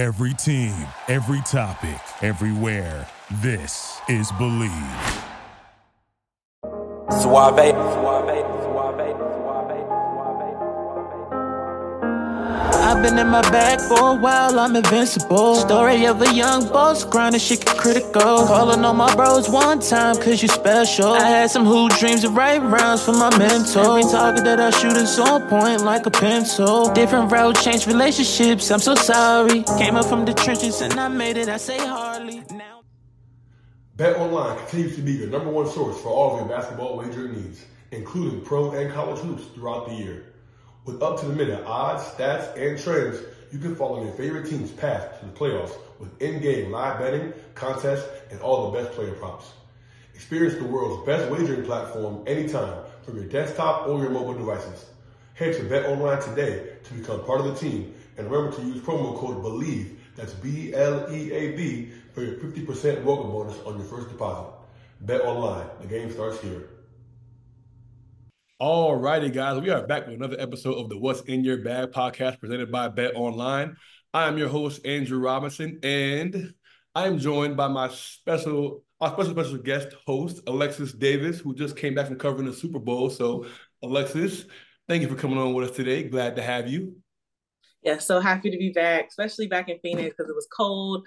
Every team, every topic, everywhere. This is Bleav. Suave, suave, I've been in my bag for a while, I'm invincible. Story of a young boss, grinding shit get critical. Calling on my bros one time, cause you special. I had some hoop dreams of right rounds for my mentor. Every target that I shoot is on point like a pencil. Different road, changed relationships, I'm so sorry. Came up from the trenches and I made it, I say hardly. Now. Bet Online continues to be your number one source for all of your basketball wagering needs, including pro and college hoops throughout the year. With up to the minute odds, stats, and trends, you can follow your favorite team's path to the playoffs with in-game live betting, contests, and all the best player props. Experience the world's best wagering platform anytime from your desktop or your mobile devices. Head to Bet Online today to become part of the team and remember to use promo code BLEAV, that's B-L-E-A-V, for your 50% welcome bonus on your first deposit. Bet Online, the game starts here. All righty, guys. We are back with another episode of the What's in Your Bag podcast presented by Bet Online. I am your host, Andrew Robinson, and I am joined by my special, our special, special guest host, Alexis Davis, who just came back from covering the Super Bowl. So, Alexis, thank you for coming on with us today. Glad to have you. Yeah, so happy to be back, especially back in Phoenix because it was cold,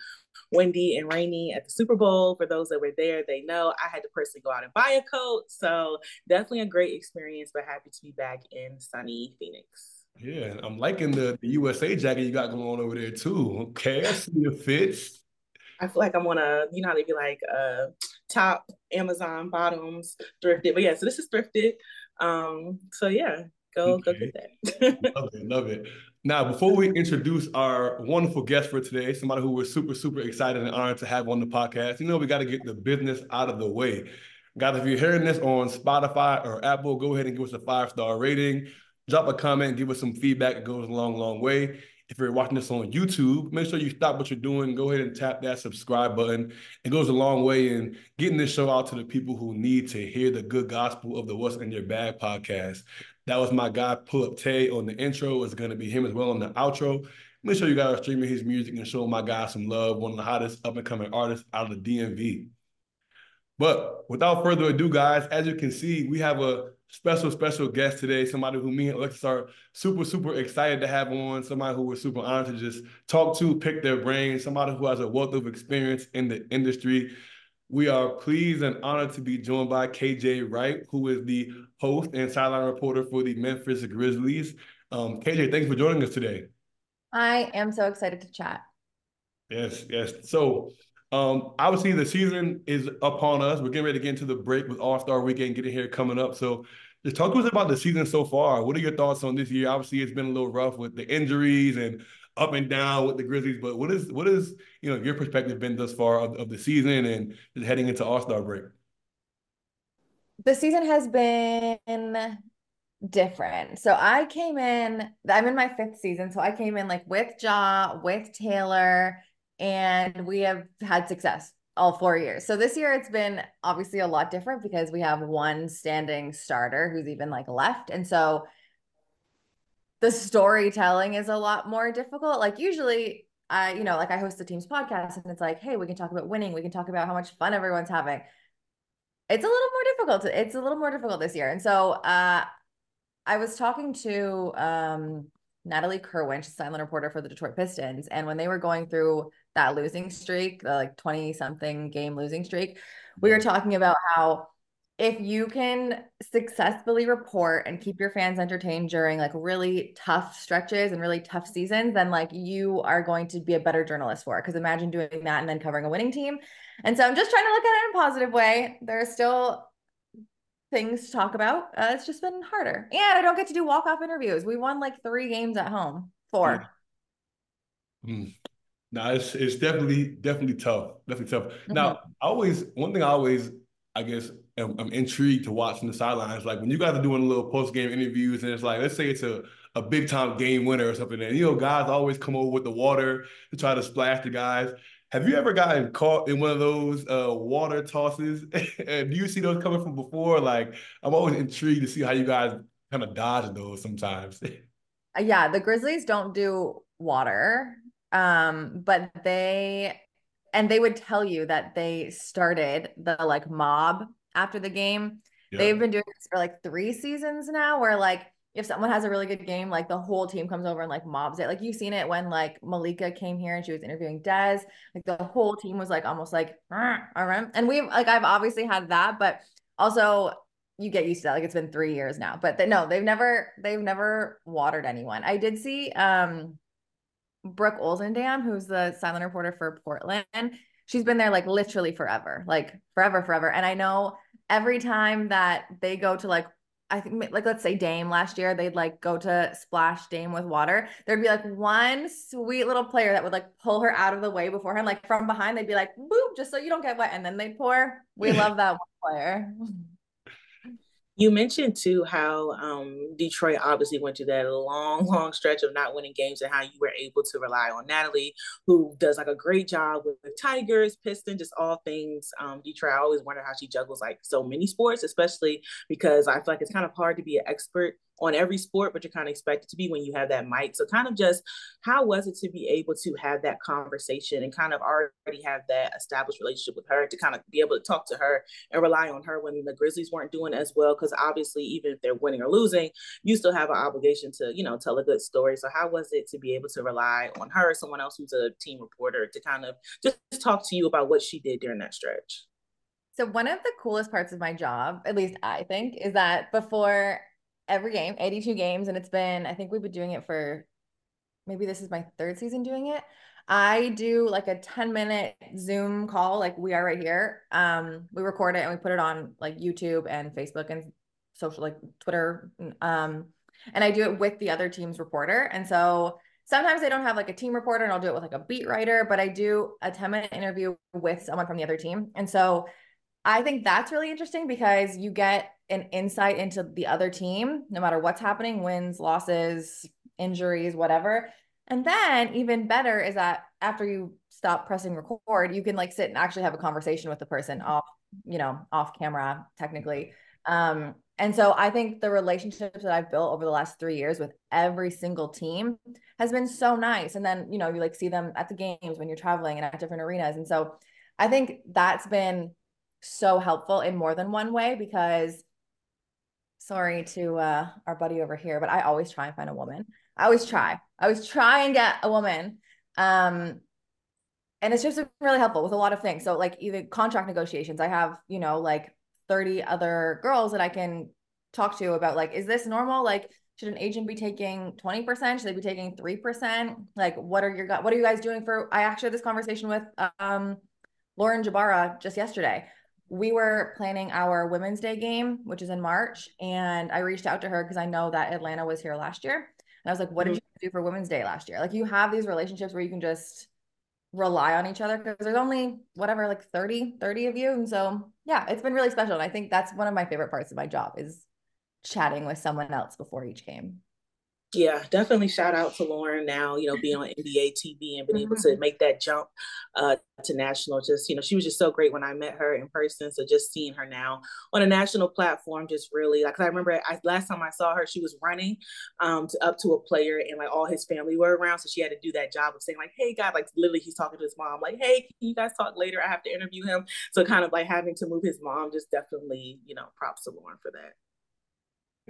windy, and rainy at the Super Bowl. For those that were there, they know I had to personally go out and buy a coat. So definitely a great experience, but happy to be back in sunny Phoenix. Yeah, I'm liking the, the USA jacket you got going on over there too. Okay, I see the fits. I feel like I'm on a, you know how they be like uh top Amazon bottoms thrifted. But yeah, so this is thrifted. Um, so yeah, go okay. go get that. love it, love it. Now, before we introduce our wonderful guest for today, somebody who we're super, super excited and honored to have on the podcast, you know, we got to get the business out of the way. Guys, if you're hearing this on Spotify or Apple, go ahead and give us a five star rating. Drop a comment, give us some feedback. It goes a long, long way. If you're watching this on YouTube, make sure you stop what you're doing. Go ahead and tap that subscribe button. It goes a long way in getting this show out to the people who need to hear the good gospel of the What's in Your Bag podcast. That was my guy, Pull Up Tay, on the intro. It's going to be him as well on the outro. Make sure you guys are streaming his music and showing my guy some love, one of the hottest up and coming artists out of the DMV. But without further ado, guys, as you can see, we have a special, special guest today, somebody who me and Alexis are super, super excited to have on, somebody who we're super honored to just talk to, pick their brain, somebody who has a wealth of experience in the industry. We are pleased and honored to be joined by KJ Wright, who is the host and sideline reporter for the Memphis Grizzlies. Um, KJ, thanks for joining us today. I am so excited to chat. Yes, yes. So, um, obviously, the season is upon us. We're getting ready to get into the break with All Star Weekend getting here coming up. So, just talk to us about the season so far. What are your thoughts on this year? Obviously, it's been a little rough with the injuries and up and down with the Grizzlies. But what is what is you know your perspective been thus far of, of the season and heading into All Star break? The season has been different. So I came in. I'm in my fifth season, so I came in like with Ja, with Taylor, and we have had success all four years. So this year it's been obviously a lot different because we have one standing starter who's even like left, and so the storytelling is a lot more difficult. Like usually I, you know, like I host the team's podcast and it's like, hey, we can talk about winning. We can talk about how much fun everyone's having. It's a little more difficult. It's a little more difficult this year. And so uh I was talking to um Natalie Kerwin, she's sideline reporter for the Detroit Pistons. And when they were going through that losing streak, the like 20 something game losing streak, we were talking about how if you can successfully report and keep your fans entertained during like really tough stretches and really tough seasons, then like you are going to be a better journalist for it. Because imagine doing that and then covering a winning team. And so I'm just trying to look at it in a positive way. There are still things to talk about. Uh, it's just been harder. And I don't get to do walk off interviews. We won like three games at home, four. Mm. No, it's, it's definitely, definitely tough. Definitely tough. Mm-hmm. Now, I always, one thing I always, I guess, am, I'm intrigued to watch from the sidelines. Like when you guys are doing little post game interviews, and it's like, let's say it's a a big time game winner or something, and you know, guys always come over with the water to try to splash the guys. Have you ever gotten caught in one of those uh, water tosses? and do you see those coming from before? Like, I'm always intrigued to see how you guys kind of dodge those sometimes. yeah, the Grizzlies don't do water. Um, but they and they would tell you that they started the like mob after the game. Yeah. They've been doing this for like three seasons now, where like if someone has a really good game, like the whole team comes over and like mobs it. Like you've seen it when like Malika came here and she was interviewing Des. Like the whole team was like almost like, all right. And we've like I've obviously had that, but also you get used to that. Like it's been three years now. But they, no, they've never they've never watered anyone. I did see um Brooke Olzendam, who's the sideline reporter for Portland. She's been there like literally forever, like forever, forever. And I know every time that they go to like I think like let's say Dame last year, they'd like go to splash Dame with water. There'd be like one sweet little player that would like pull her out of the way beforehand, like from behind. They'd be like, "Boop," just so you don't get wet, and then they'd pour. We love that one player. You mentioned too how um, Detroit obviously went through that long, long stretch of not winning games, and how you were able to rely on Natalie, who does like a great job with, the Tigers, Pistons, just all things um, Detroit. I always wonder how she juggles like so many sports, especially because I feel like it's kind of hard to be an expert on every sport, but you're kind of expected to be when you have that mic. So, kind of just how was it to be able to have that conversation and kind of already have that established relationship with her to kind of be able to talk to her and rely on her when the Grizzlies weren't doing as well? Because obviously, even if they're winning or losing, you still have an obligation to, you know, tell a good story. So, how was it to be able to rely on her, someone else who's a team reporter, to kind of just talk to you about what she did during that stretch? So, one of the coolest parts of my job, at least I think, is that before every game, 82 games, and it's been, I think we've been doing it for maybe this is my third season doing it. I do like a 10 minute Zoom call, like we are right here. Um, we record it and we put it on like YouTube and Facebook and social, like Twitter. Um, and I do it with the other team's reporter. And so sometimes I don't have like a team reporter and I'll do it with like a beat writer, but I do a 10 minute interview with someone from the other team. And so I think that's really interesting because you get an insight into the other team, no matter what's happening, wins, losses, injuries, whatever. And then even better is that after you stop pressing record, you can like sit and actually have a conversation with the person off, you know, off camera technically. Um, and so I think the relationships that I've built over the last three years with every single team has been so nice. And then, you know, you like see them at the games when you're traveling and at different arenas. And so I think that's been so helpful in more than one way because sorry to uh, our buddy over here, but I always try and find a woman. I always try. I always try and get a woman. Um, and it's just really helpful with a lot of things. So like even contract negotiations, I have, you know, like 30 other girls that I can talk to about like, is this normal? Like, should an agent be taking 20%? Should they be taking 3%? Like, what are your, what are you guys doing for, I actually had this conversation with, um, Lauren Jbara just yesterday we were planning our Women's Day game, which is in March, and I reached out to her because I know that Atlanta was here last year. And I was like, what did mm-hmm. you do for Women's Day last year? Like you have these relationships where you can just rely on each other because there's only whatever like 30 30 of you and so yeah it's been really special and i think that's one of my favorite parts of my job is chatting with someone else before each game yeah, definitely shout out to Lauren now, you know, being on NBA TV and being able to mm-hmm. make that jump uh, to national. Just, you know, she was just so great when I met her in person. So just seeing her now on a national platform, just really like, I remember I, last time I saw her, she was running um, to, up to a player and like all his family were around. So she had to do that job of saying, like, hey, God, like literally he's talking to his mom, like, hey, can you guys talk later? I have to interview him. So kind of like having to move his mom, just definitely, you know, props to Lauren for that.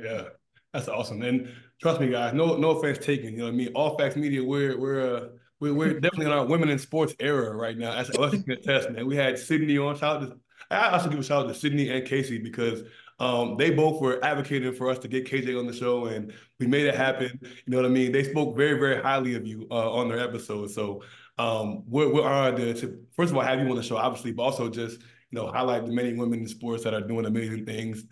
Yeah. That's awesome. And trust me, guys, no no offense taken. You know what I mean? All Facts Media, we're we're uh, we're, we're definitely in our women in sports era right now. That's us attest, man. We had Sydney on. Shout out to, I also give a shout out to Sydney and Casey because um, they both were advocating for us to get KJ on the show, and we made it happen. You know what I mean? They spoke very, very highly of you uh, on their episode. So um, we're, we're honored to, to, first of all, have you on the show, obviously, but also just you know highlight the many women in sports that are doing amazing things,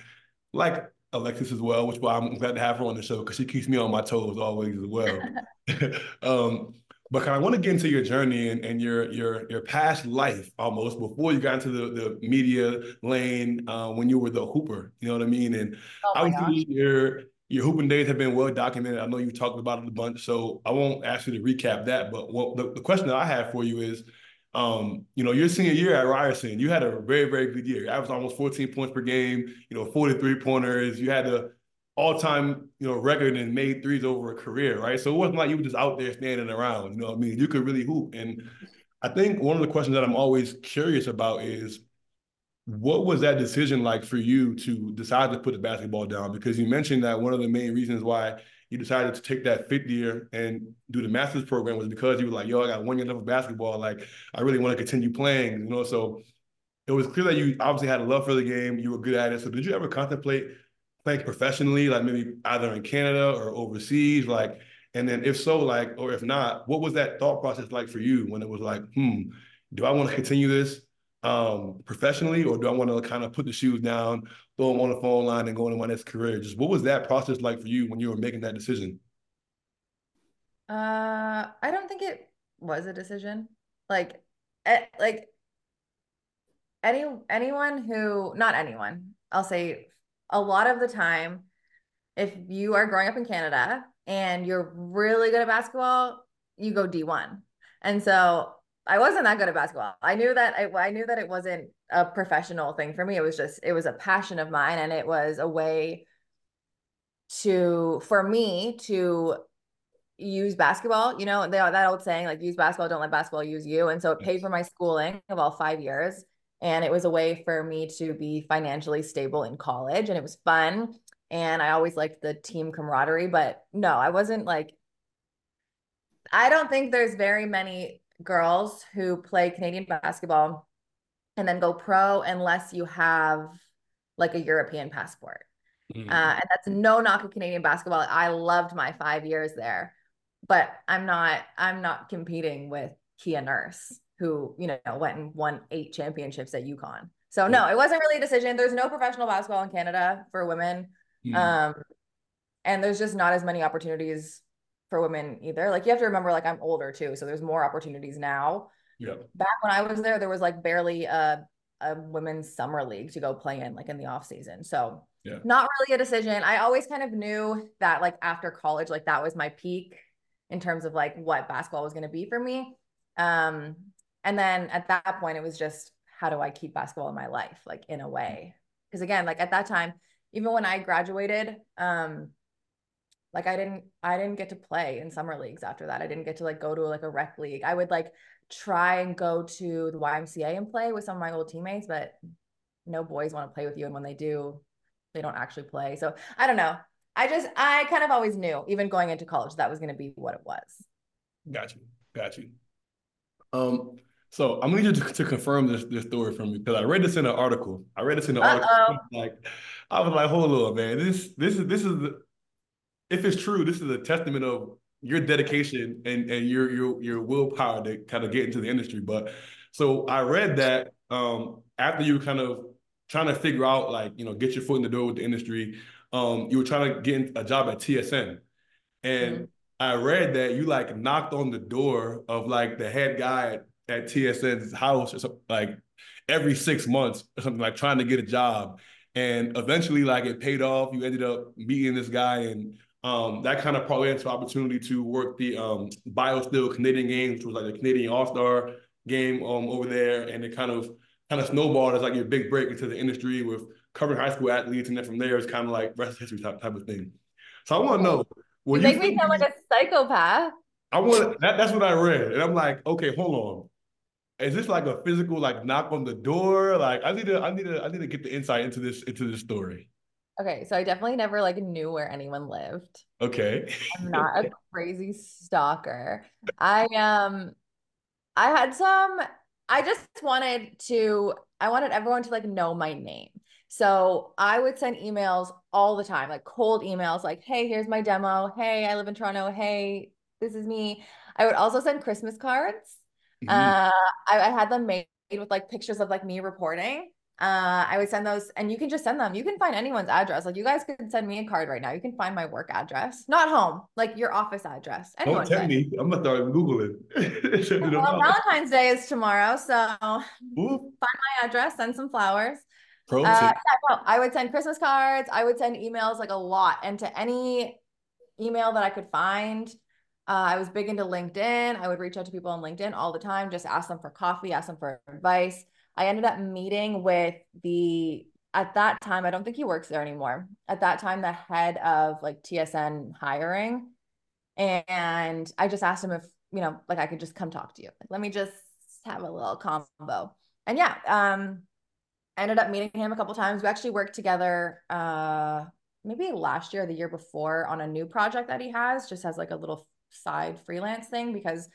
like Alexis as well, which well, I'm glad to have her on the show because she keeps me on my toes always as well. um, but I want to get into your journey and, and your your your past life almost before you got into the, the media lane uh, when you were the hooper. You know what I mean? And oh obviously your your hooping days have been well documented. I know you talked about it a bunch, so I won't ask you to recap that. But what, the, the question that I have for you is, um, you know, your senior year at Ryerson, you had a very, very good year. I was almost 14 points per game, you know, 43 pointers. You had a all-time, you know, record and made threes over a career, right? So it wasn't like you were just out there standing around, you know what I mean? You could really hoop. And I think one of the questions that I'm always curious about is what was that decision like for you to decide to put the basketball down? Because you mentioned that one of the main reasons why you decided to take that fifth year and do the master's program was because you were like, yo, I got one year left of basketball. Like, I really want to continue playing, you know? So it was clear that you obviously had a love for the game. You were good at it. So did you ever contemplate playing professionally, like maybe either in Canada or overseas? Like, and then if so, like, or if not, what was that thought process like for you when it was like, hmm, do I want to continue this um, professionally or do I want to kind of put the shoes down, throw them on the phone line and go into my next career? Just what was that process like for you when you were making that decision? Uh, I don't think it was a decision. Like, eh, like any anyone who not anyone, I'll say a lot of the time, if you are growing up in Canada and you're really good at basketball, you go D1. And so I wasn't that good at basketball. I knew that I, I knew that it wasn't a professional thing for me. It was just it was a passion of mine and it was a way to for me to use basketball, you know, they, that old saying like use basketball, don't let basketball use you. And so it paid for my schooling of all 5 years and it was a way for me to be financially stable in college and it was fun and I always liked the team camaraderie, but no, I wasn't like I don't think there's very many girls who play Canadian basketball and then go pro unless you have like a European passport. Mm-hmm. Uh, and that's no knock at Canadian basketball. I loved my five years there, but I'm not. I'm not competing with Kia Nurse, who you know went and won eight championships at UConn. So no, it wasn't really a decision. There's no professional basketball in Canada for women, mm-hmm. um, and there's just not as many opportunities for women either. Like you have to remember, like I'm older too, so there's more opportunities now. Yeah. Back when I was there, there was like barely a a women's summer league to go play in, like in the off season. So yeah. not really a decision. I always kind of knew that like after college, like that was my peak in terms of like what basketball was going to be for me. Um, and then at that point, it was just how do I keep basketball in my life, like in a way? Because again, like at that time, even when I graduated, um, like I didn't I didn't get to play in summer leagues after that. I didn't get to like go to like a rec league. I would like try and go to the YMCA and play with some of my old teammates, but no boys want to play with you and when they do, they don't actually play. So, I don't know. I just I kind of always knew even going into college that was going to be what it was. Got you. Got you. Um so I'm gonna need you to, to confirm this this story from me because I read this in an article. I read this in an Uh-oh. article. Like I was like, hold on, man. This this is this is the if it's true, this is a testament of your dedication and, and your your your willpower to kind of get into the industry. But so I read that um, after you were kind of trying to figure out like you know get your foot in the door with the industry, um, you were trying to get a job at TSN, and mm-hmm. I read that you like knocked on the door of like the head guy at, at TSN's house or something like every six months or something like trying to get a job. And eventually, like it paid off. You ended up meeting this guy, and um, that kind of probably into opportunity to work the um, BioSteel Canadian Games, which was like the Canadian All Star game um, over there, and it kind of kind of snowballed as like your big break into the industry with covering high school athletes, and then from there it's kind of like rest of history type, type of thing. So I want to know. You, you make me sound like a psychopath. I want that, that's what I read, and I'm like, okay, hold on. Is this like a physical like knock on the door? Like I need to I need to I need to get the insight into this into this story. Okay, so I definitely never like knew where anyone lived. Okay. I'm not a crazy stalker. I um I had some I just wanted to I wanted everyone to like know my name. So I would send emails all the time, like cold emails, like, hey, here's my demo. Hey, I live in Toronto. Hey, this is me. I would also send Christmas cards. Mm-hmm. Uh, I, I had them made with like pictures of like me reporting. Uh, I would send those, and you can just send them. You can find anyone's address. Like you guys could send me a card right now. You can find my work address, not home, like your office address. Anyone Don't tell me. I'm gonna start googling. well, Valentine's Day is tomorrow, so Ooh. find my address, send some flowers. Pro uh, I would send Christmas cards. I would send emails like a lot, and to any email that I could find. Uh, I was big into LinkedIn. I would reach out to people on LinkedIn all the time, just ask them for coffee, ask them for advice. I ended up meeting with the at that time, I don't think he works there anymore. At that time, the head of like TSN hiring. And I just asked him if, you know, like I could just come talk to you. Like, let me just have a little combo. And yeah, um, I ended up meeting him a couple times. We actually worked together uh maybe last year or the year before on a new project that he has, just as like a little side freelance thing because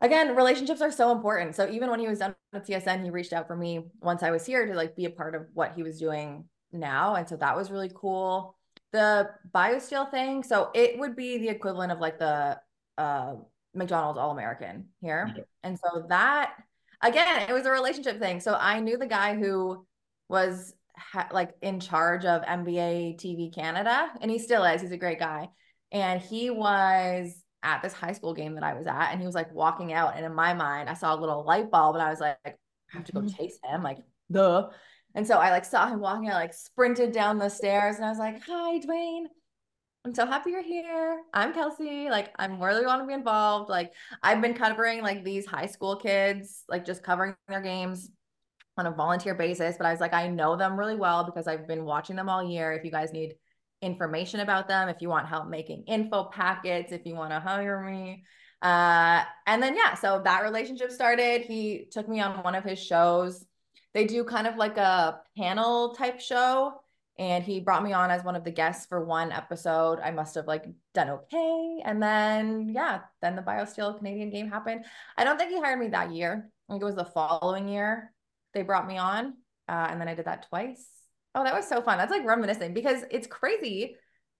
again, relationships are so important. So even when he was done with TSN, he reached out for me once I was here to like be a part of what he was doing now. And so that was really cool. The BioSteel thing, so it would be the equivalent of like the uh, McDonald's All American here. And so that again, it was a relationship thing. So I knew the guy who was ha- like in charge of NBA TV Canada, and he still is. He's a great guy. And he was at this high school game that I was at, and he was like walking out. And in my mind, I saw a little light bulb, and I was like, I have to go mm-hmm. chase him, like, duh. And so I like saw him walking I like sprinted down the stairs, and I was like, Hi, Dwayne. I'm so happy you're here. I'm Kelcey. Like, I'm really want to be involved. Like, I've been covering like these high school kids, like just covering their games on a volunteer basis. But I was like, I know them really well because I've been watching them all year. If you guys need information about them, if you want help making info packets, if you want to hire me. Uh, and then, yeah, so that relationship started. He took me on one of his shows. They do kind of like a panel type show. And he brought me on as one of the guests for one episode. I must have like done okay. And then, yeah, then the BioSteel Canadian game happened. I don't think he hired me that year. I think it was the following year they brought me on. Uh, and then I did that twice Oh, that was so fun. That's like reminiscing because it's crazy.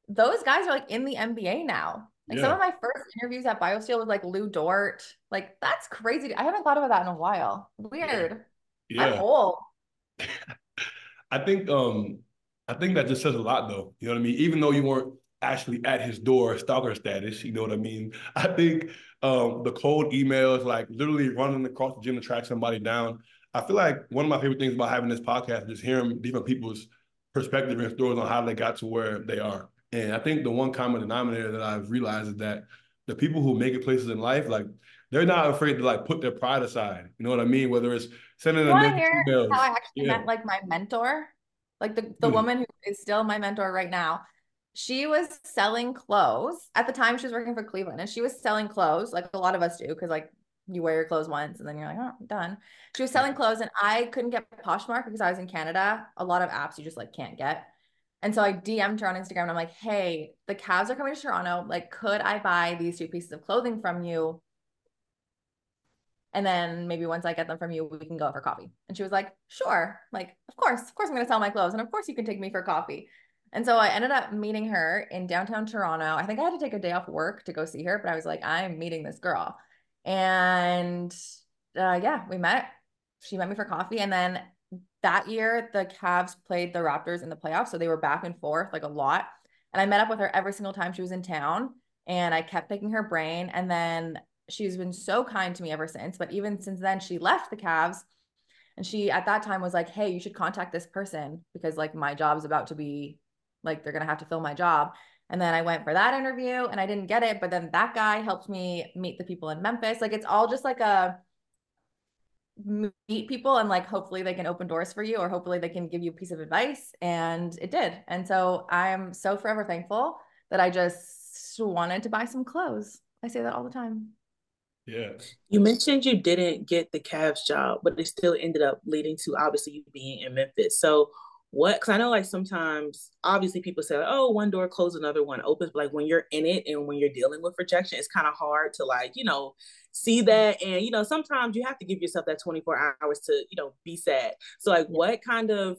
Those guys are like in the NBA now. Like yeah. some of my first interviews at BioSteel was like Lu Dort. Like that's crazy. I haven't thought about that in a while. Weird. Yeah. I'm old. I think um I think that just says a lot though. You know what I mean? Even though you weren't actually at his door, stalker status, you know what I mean? I think um the cold emails, like literally running across the gym to track somebody down. I feel like one of my favorite things about having this podcast is hearing different people's perspective and stories on how they got to where they are. And I think the one common denominator that I've realized is that the people who make it places in life, like they're not afraid to like put their pride aside. You know what I mean? Whether it's sending a email. How I actually yeah. met like my mentor, like the, the mm. woman who is still my mentor right now. She was selling clothes at the time. She was working for Cleveland, and she was selling clothes like a lot of us do, because like you wear your clothes once and then you're like, oh, I'm done. She was selling clothes and I couldn't get Poshmark because I was in Canada. A lot of apps you just like can't get. And so I DM'd her on Instagram and I'm like, hey, the Cavs are coming to Toronto. Like, could I buy these two pieces of clothing from you? And then maybe once I get them from you, we can go for coffee. And she was like, sure. Like, of course, of course I'm gonna sell my clothes. And of course you can take me for coffee. And so I ended up meeting her in downtown Toronto. I think I had to take a day off work to go see her, but I was like, I'm meeting this girl. And uh, yeah, we met. She met me for coffee. And then that year, the Cavs played the Raptors in the playoffs. So they were back and forth like a lot. And I met up with her every single time she was in town. And I kept picking her brain. And then she's been so kind to me ever since. But even since then, she left the Cavs. And she at that time was like, hey, you should contact this person because like my job is about to be like, they're going to have to fill my job. And then I went for that interview and I didn't get it. But then that guy helped me meet the people in Memphis. Like it's all just like a meet people and like hopefully they can open doors for you or hopefully they can give you a piece of advice. And it did. And so I'm so forever thankful that I just wanted to buy some clothes. I say that all the time. Yeah. You mentioned you didn't get the Cavs job, but it still ended up leading to obviously you being in Memphis. So what because i know like sometimes obviously people say oh one door closes another one opens but like when you're in it and when you're dealing with rejection it's kind of hard to like you know see that and you know sometimes you have to give yourself that 24 hours to you know be sad. So like what kind of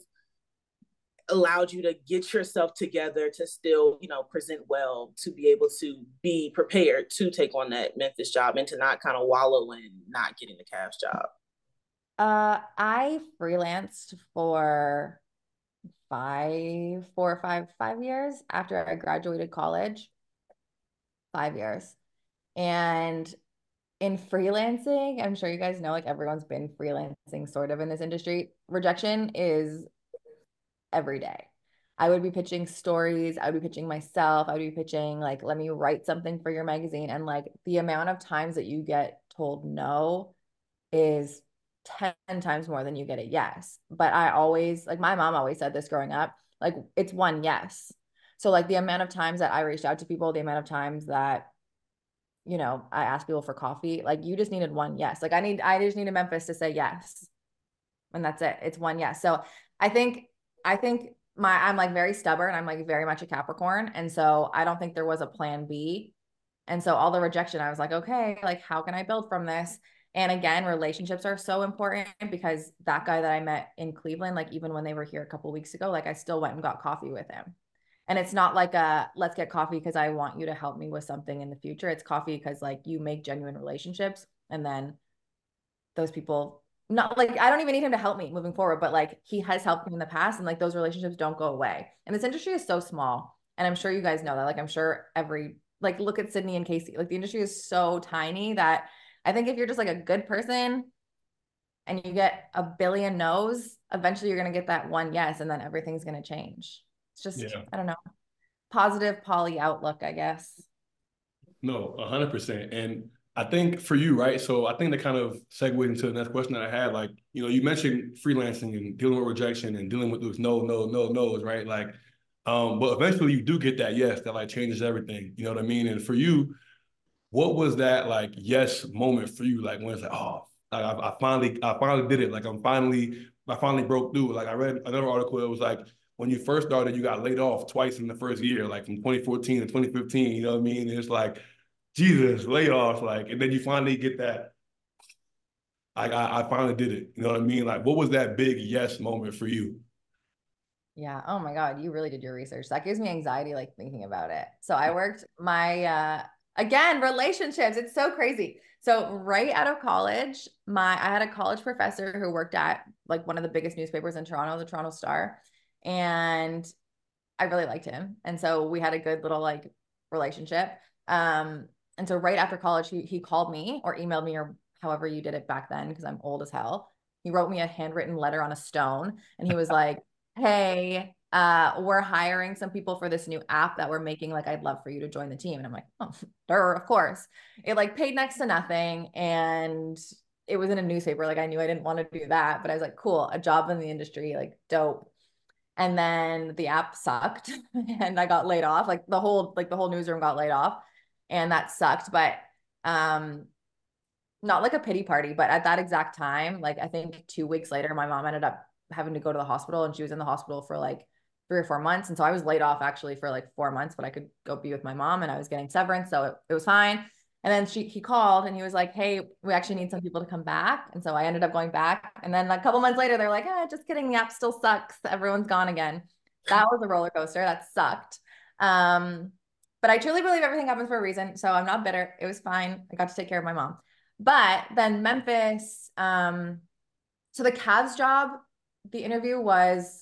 allowed you to get yourself together to still you know present well to be able to be prepared to take on that memphis job and to not kind of wallow in not getting the Cavs job? Uh i freelanced for five, four or five, five years after I graduated college. Five years. And in freelancing, I'm sure you guys know, like everyone's been freelancing sort of in this industry. Rejection is every day. I would be pitching stories. I would be pitching myself. I would be pitching, like, let me write something for your magazine. And like the amount of times that you get told no is 10 times more than you get a yes. But I always, like my mom always said this growing up, like it's one yes. So like the amount of times that I reached out to people, the amount of times that you know, I asked people for coffee, like you just needed one yes. Like I need I just needed Memphis to say yes. And that's it. It's one yes. So I think I think my I'm like very stubborn. I'm like very much a Capricorn. And so I don't think there was a plan B. And so all the rejection, I was like, okay, like how can I build from this? And again, relationships are so important because that guy that I met in Cleveland, like even when they were here a couple weeks ago, like I still went and got coffee with him. And it's not like a let's get coffee because I want you to help me with something in the future. It's coffee because like you make genuine relationships and then those people not like I don't even need him to help me moving forward, but like he has helped me in the past and like those relationships don't go away. And this industry is so small. And I'm sure you guys know that. Like I'm sure every like look at Sydney and Casey. Like the industry is so tiny that I think if you're just like a good person and you get a billion no's, eventually you're going to get that one yes, and then everything's going to change. It's just, yeah. I don't know, positive poly outlook, I guess. No, 100%. And I think for you, right? So I think that kind of segued into the next question that I had. Like, you know, you mentioned freelancing and dealing with rejection and dealing with those no, no, no, no's, right? Like, um, but eventually you do get that yes that like changes everything. You know what I mean? And for you, what was that like yes moment for you? Like when it's like, oh, I, I finally, I finally did it. Like I'm finally, I finally broke through. Like I read another article. It was like when you first started, you got laid off twice in the first year, like from 2014 to 2015. You know what I mean? And it's like, Jesus, layoffs. Like, and then you finally get that. Like I, I finally did it. You know what I mean? Like, what was that big yes moment for you? Yeah. Oh my God. You really did your research. That gives me anxiety, like thinking about it. So I worked my uh again relationships it's so crazy. So right out of college my i had a college professor who worked at like one of the biggest newspapers in toronto the toronto star and i really liked him. And so we had a good little like relationship. Um and so right after college he, he called me or emailed me or however you did it back then because i'm old as hell. He wrote me a handwritten letter on a stone and he was like hey uh, we're hiring some people for this new app that we're making. Like, I'd love for you to join the team. And I'm like, oh, sure, of course. It like paid next to nothing. And it was in a newspaper. Like, I knew I didn't want to do that, but I was like, cool, a job in the industry, like, dope. And then the app sucked and I got laid off. Like, the whole, like, the whole newsroom got laid off. And that sucked. But, um, not like a pity party, but at that exact time, like I think two weeks later, my mom ended up having to go to the hospital and she was in the hospital for like three or four months. And so I was laid off actually for like four months, but I could go be with my mom and I was getting severance. So it, it was fine. And then she, he called and he was like, Hey, we actually need some people to come back. And so I ended up going back. And then a couple months later, they're like, ah, just kidding. The app still sucks. Everyone's gone again. That was a roller coaster. That sucked. Um, but I truly believe everything happens for a reason. So I'm not bitter. It was fine. I got to take care of my mom. But then Memphis, um, so the Cavs job, the interview was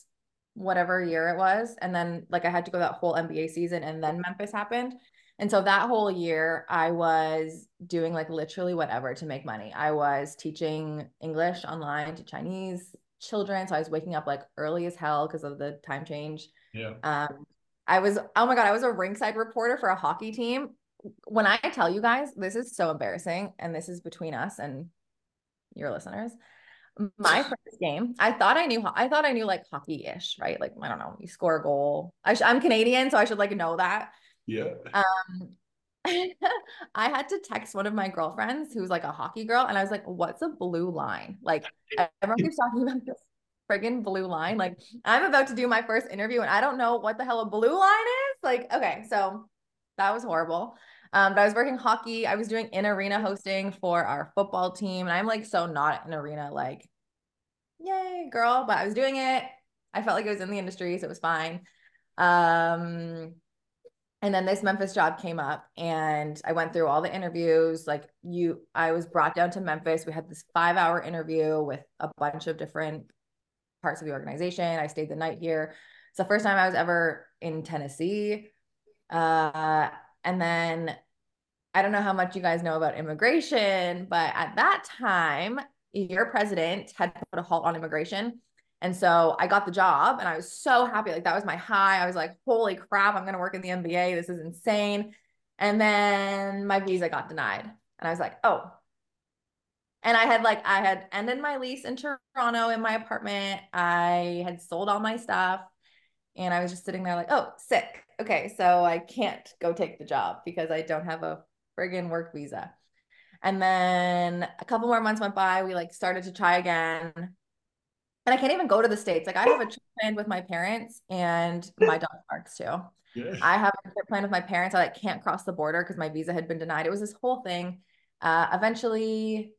whatever year it was. And then like I had to go that whole NBA season and then Memphis happened. And so that whole year I was doing like literally whatever to make money. I was teaching English online to Chinese children. So I was waking up like early as hell because of the time change. Yeah. Um, I was, oh my God, I was a ringside reporter for a hockey team. When I tell you guys, this is so embarrassing. And this is between us and your listeners my first game, I thought I knew, I thought I knew like hockey ish, right? Like, I don't know, you score a goal. I am Canadian, so I should like know that. Yeah. Um, I had to text one of my girlfriends who's like a hockey girl, and I was like, what's a blue line? Like, everyone keeps talking about this friggin' blue line. Like, I'm about to do my first interview, and I don't know what the hell a blue line is. Like, okay, so that was horrible. Um, but I was working hockey. I was doing in arena hosting for our football team. And I'm like so not an arena, like, yay, girl. But I was doing it. I felt like it was in the industry, so it was fine. Um, and then this Memphis job came up and I went through all the interviews. Like you, I was brought down to Memphis. We had this five hour interview with a bunch of different parts of the organization. I stayed the night here. It's the first time I was ever in Tennessee. Uh, and then I don't know how much you guys know about immigration, but at that time, your president had put a halt on immigration. And so I got the job and I was so happy. Like that was my high. I was like, holy crap, I'm going to work in the NBA. This is insane. And then my visa got denied. And I was like, oh, And I had like I had ended my lease in Toronto in my apartment. I had sold all my stuff and I was just sitting there like, "Oh, sick. Okay, so I can't go take the job because I don't have a friggin' work visa." And then a couple more months went by, we like started to try again. And I can't even go to the states. Like I have a trip planned with my parents and my dog parks too. Yeah. I have a trip planned with my parents. I like can't cross the border because my visa had been denied. It was this whole thing. Uh, eventually,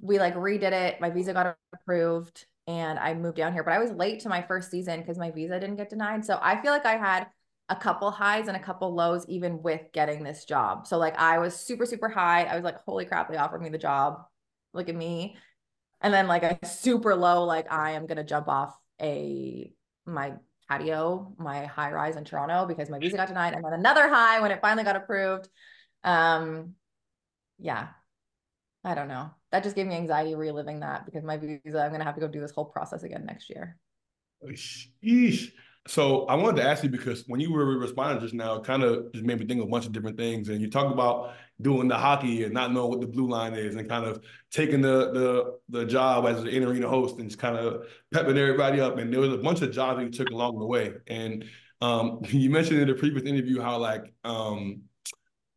we like redid it. My visa got approved, and I moved down here. But I was late to my first season because my visa didn't get denied. So I feel like I had a couple highs and a couple lows even with getting this job. So like I was super super high. I was like, holy crap, they offered me the job. Look at me. And then like a super low, like I am gonna jump off a my patio, my high rise in Toronto because my visa got denied, and then another high when it finally got approved. Um, yeah, I don't know. That just gave me anxiety reliving that because my visa, I'm gonna have to go do this whole process again next year. Sheesh. So I wanted to ask you because when you were responding just now, it kind of just made me think of a bunch of different things. And you talked about doing the hockey and not knowing what the blue line is, and kind of taking the the the job as an in arena host and just kind of pepping everybody up. And there was a bunch of jobs that you took along the way. And um, you mentioned in the previous interview how like um,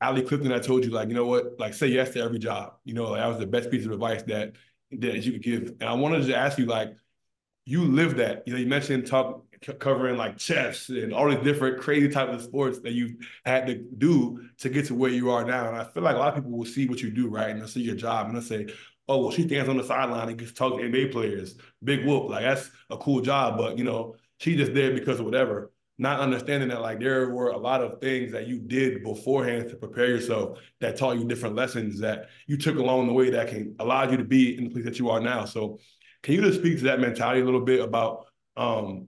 Allie Clifton, I told you like you know what, like say yes to every job. You know, like, that was the best piece of advice that that you could give. And I wanted to ask you like you live that. You know, you mentioned talk covering like chess and all these different crazy type of sports that you've had to do to get to where you are now. And I feel like a lot of people will see what you do, right? And they'll see your job and they'll say, oh, well, she stands on the sideline and gets to talk to NBA players. Big whoop. Like that's a cool job. But you know, she just there because of whatever. Not understanding that like there were a lot of things that you did beforehand to prepare yourself that taught you different lessons that you took along the way that can allow you to be in the place that you are now. So can you just speak to that mentality a little bit about um,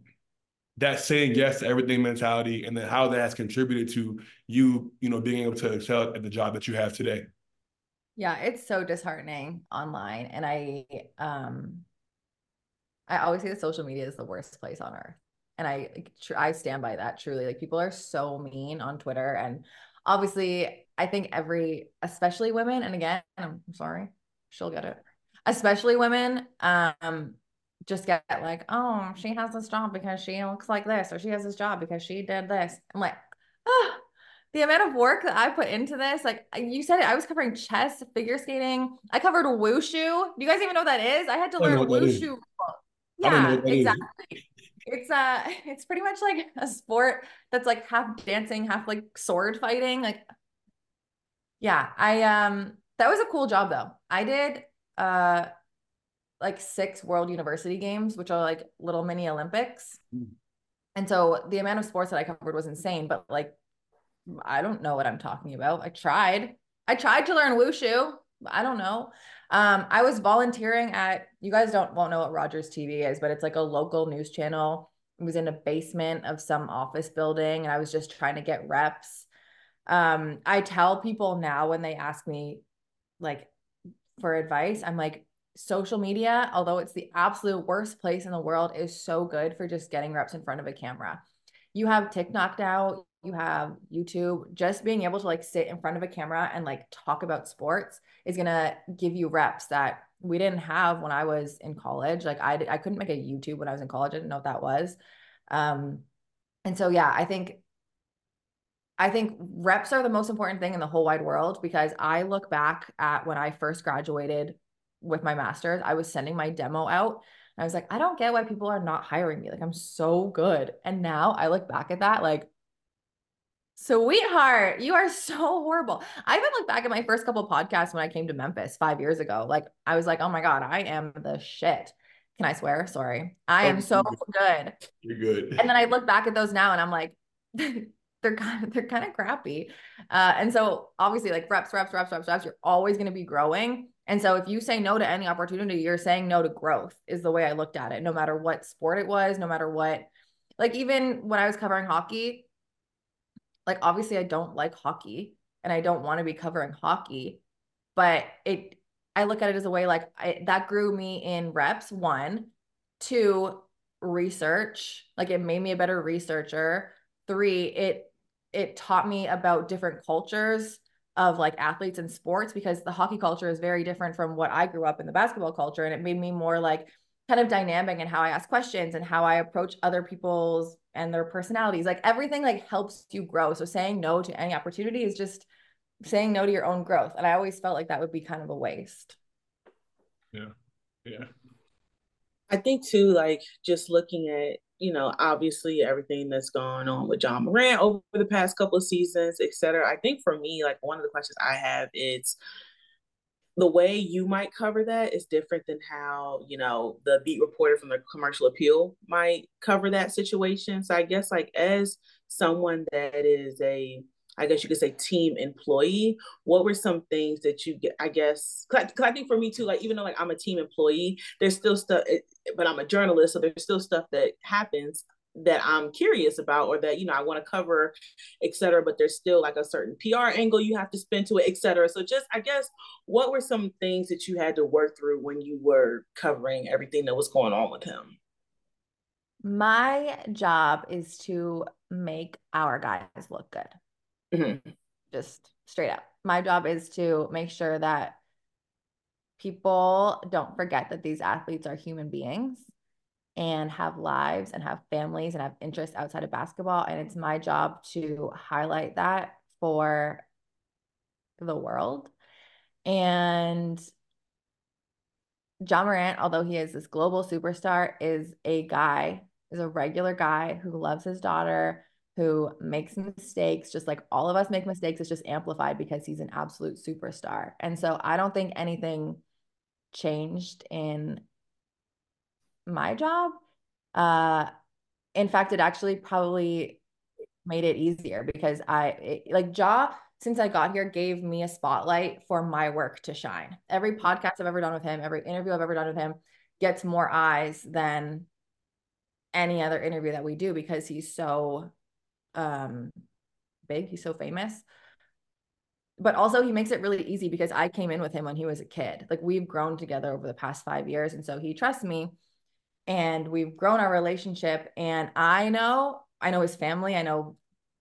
that saying yes to everything mentality and then how that has contributed to you, you know, being able to excel at the job that you have today? Yeah, it's so disheartening online. And I um I always say that social media is the worst place on earth. And I I stand by that truly. Like people are so mean on Twitter and obviously I think every especially women and again, I'm sorry, she'll get it. Especially women um just get like, oh, she has this job because she looks like this, or she has this job because she did this. I'm like, oh, the amount of work that I put into this, like you said it, I was covering chess, figure skating. I covered wushu. Do you guys even know what that is? I had to learn wushu. Yeah, exactly. It's uh it's pretty much like a sport that's like half dancing, half like sword fighting. Like yeah, I um that was a cool job though. I did uh like six world university games, which are like little mini Olympics. Mm. And so the amount of sports that I covered was insane, but like I don't know what I'm talking about. I tried. I tried to learn wushu. I don't know. Um, I was volunteering at you guys don't won't know what Rogers TV is, but it's like a local news channel. It was in a basement of some office building, and I was just trying to get reps. Um, I tell people now when they ask me like for advice, I'm like, social media, although it's the absolute worst place in the world, is so good for just getting reps in front of a camera. You have TikTok now, you have YouTube, just being able to like sit in front of a camera and like talk about sports is going to give you reps that we didn't have when I was in college. Like I I couldn't make a YouTube when I was in college. I didn't know what that was. Um and so yeah, I think I think reps are the most important thing in the whole wide world because I look back at when I first graduated with my master's, I was sending my demo out. I was like, I don't get why people are not hiring me. Like, I'm so good. And now I look back at that, like, sweetheart, you are so horrible. I even look back at my first couple podcasts when I came to Memphis five years ago. Like, I was like, oh my God, I am the shit. Can I swear? Sorry. I am so good. You're good. And then I look back at those now and I'm like, they're kind of they're kind of crappy. Uh, and so obviously like reps, reps, reps, reps, reps, you're always going to be growing. And so if you say no to any opportunity, you're saying no to growth, is the way I looked at it, no matter what sport it was, no matter what. Like even when I was covering hockey, like obviously I don't like hockey and I don't want to be covering hockey, but it, I look at it as a way like I, that grew me in reps, one, two, research, like it made me a better researcher. Three, it, it taught me about different cultures of like athletes and sports because the hockey culture is very different from what I grew up in the basketball culture. And it made me more like kind of dynamic in how I ask questions and how I approach other people's and their personalities. Like everything like helps you grow. So saying no to any opportunity is just saying no to your own growth. And I always felt like that would be kind of a waste. Yeah. Yeah. I think too, like just looking at, you know, obviously everything that's gone on with Ja Morant over the past couple of seasons, et cetera. I think for me, like one of the questions I have is the way you might cover that is different than how, you know, the beat reporter from the commercial appeal might cover that situation. So I guess like as someone that is a I guess you could say team employee. What were some things that you get? I guess because I, I, think for me too, like even though like I'm a team employee, there's still stuff. But I'm a journalist, so there's still stuff that happens that I'm curious about or that you know I want to cover, etc. But there's still like a certain PR angle you have to spend to it, etc. So just I guess what were some things that you had to work through when you were covering everything that was going on with him? My job is to make our guys look good. Mm-hmm. Just straight up. My job is to make sure that people don't forget that these athletes are human beings and have lives and have families and have interests outside of basketball. And it's my job to highlight that for the world. And Ja Morant, although he is this global superstar, is a guy, is a regular guy who loves his daughter, who makes mistakes, just like all of us make mistakes. It's just amplified because he's an absolute superstar. And so I don't think anything changed in my job. Uh, in fact, it actually probably made it easier because I it, like Ja since I got here gave me a spotlight for my work to shine. Every podcast I've ever done with him, every interview I've ever done with him gets more eyes than any other interview that we do because he's so um big he's so famous but also he makes it really easy because I came in with him when he was a kid. Like we've grown together over the past 5 years and so he trusts me and we've grown our relationship and I know I know his family, I know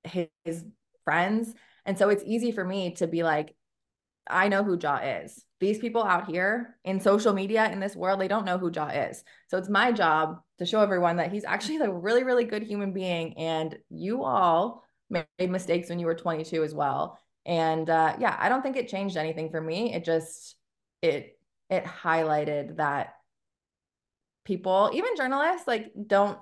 his, friends and so it's easy for me to be like I know who Ja is. These people out here in social media in this world, they don't know who Ja is. So it's my job to show everyone that he's actually a really, really good human being. And you all made mistakes when you were 22 as well. And uh, yeah, I don't think it changed anything for me. It just it it highlighted that people, even journalists, like don't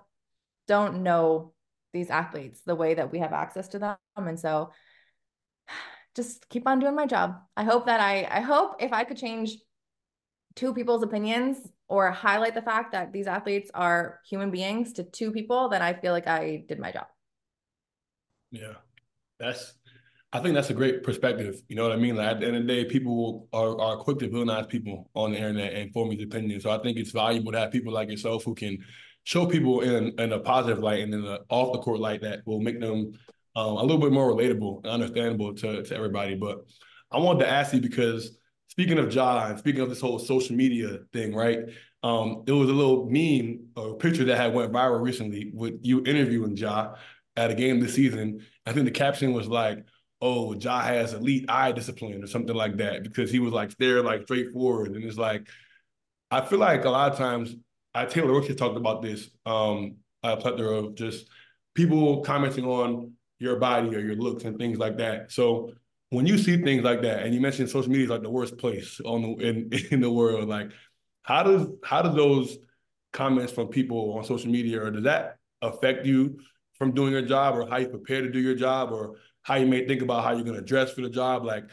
don't know these athletes the way that we have access to them. And so just keep on doing my job. I hope that I I hope if I could change two people's opinions or highlight the fact that these athletes are human beings to two people, then I feel like I did my job. Yeah. That's I think that's a great perspective. You know what I mean? Like at the end of the day, people are, are quick to villainize people on the internet and form these opinions. So I think it's valuable to have people like yourself who can show people in, in a positive light and in an off the court light that will make them um, a little bit more relatable and understandable to, to everybody. But I wanted to ask you because speaking of Ja and speaking of this whole social media thing, right? Um, there was a little meme or picture that had went viral recently with you interviewing Ja at a game this season. I think the caption was like, "Oh, Ja has elite eye discipline" or something like that because he was like there, like straightforward, and it's like I feel like a lot of times I Taylor Rooks talked about this um, a plethora of just people commenting on your body or your looks and things like that. So when you see things like that, and you mentioned social media is like the worst place on the in, in the world, like how does how do those comments from people on social media or does that affect you from doing your job or how you prepare to do your job or how you may think about how you're going to dress for the job like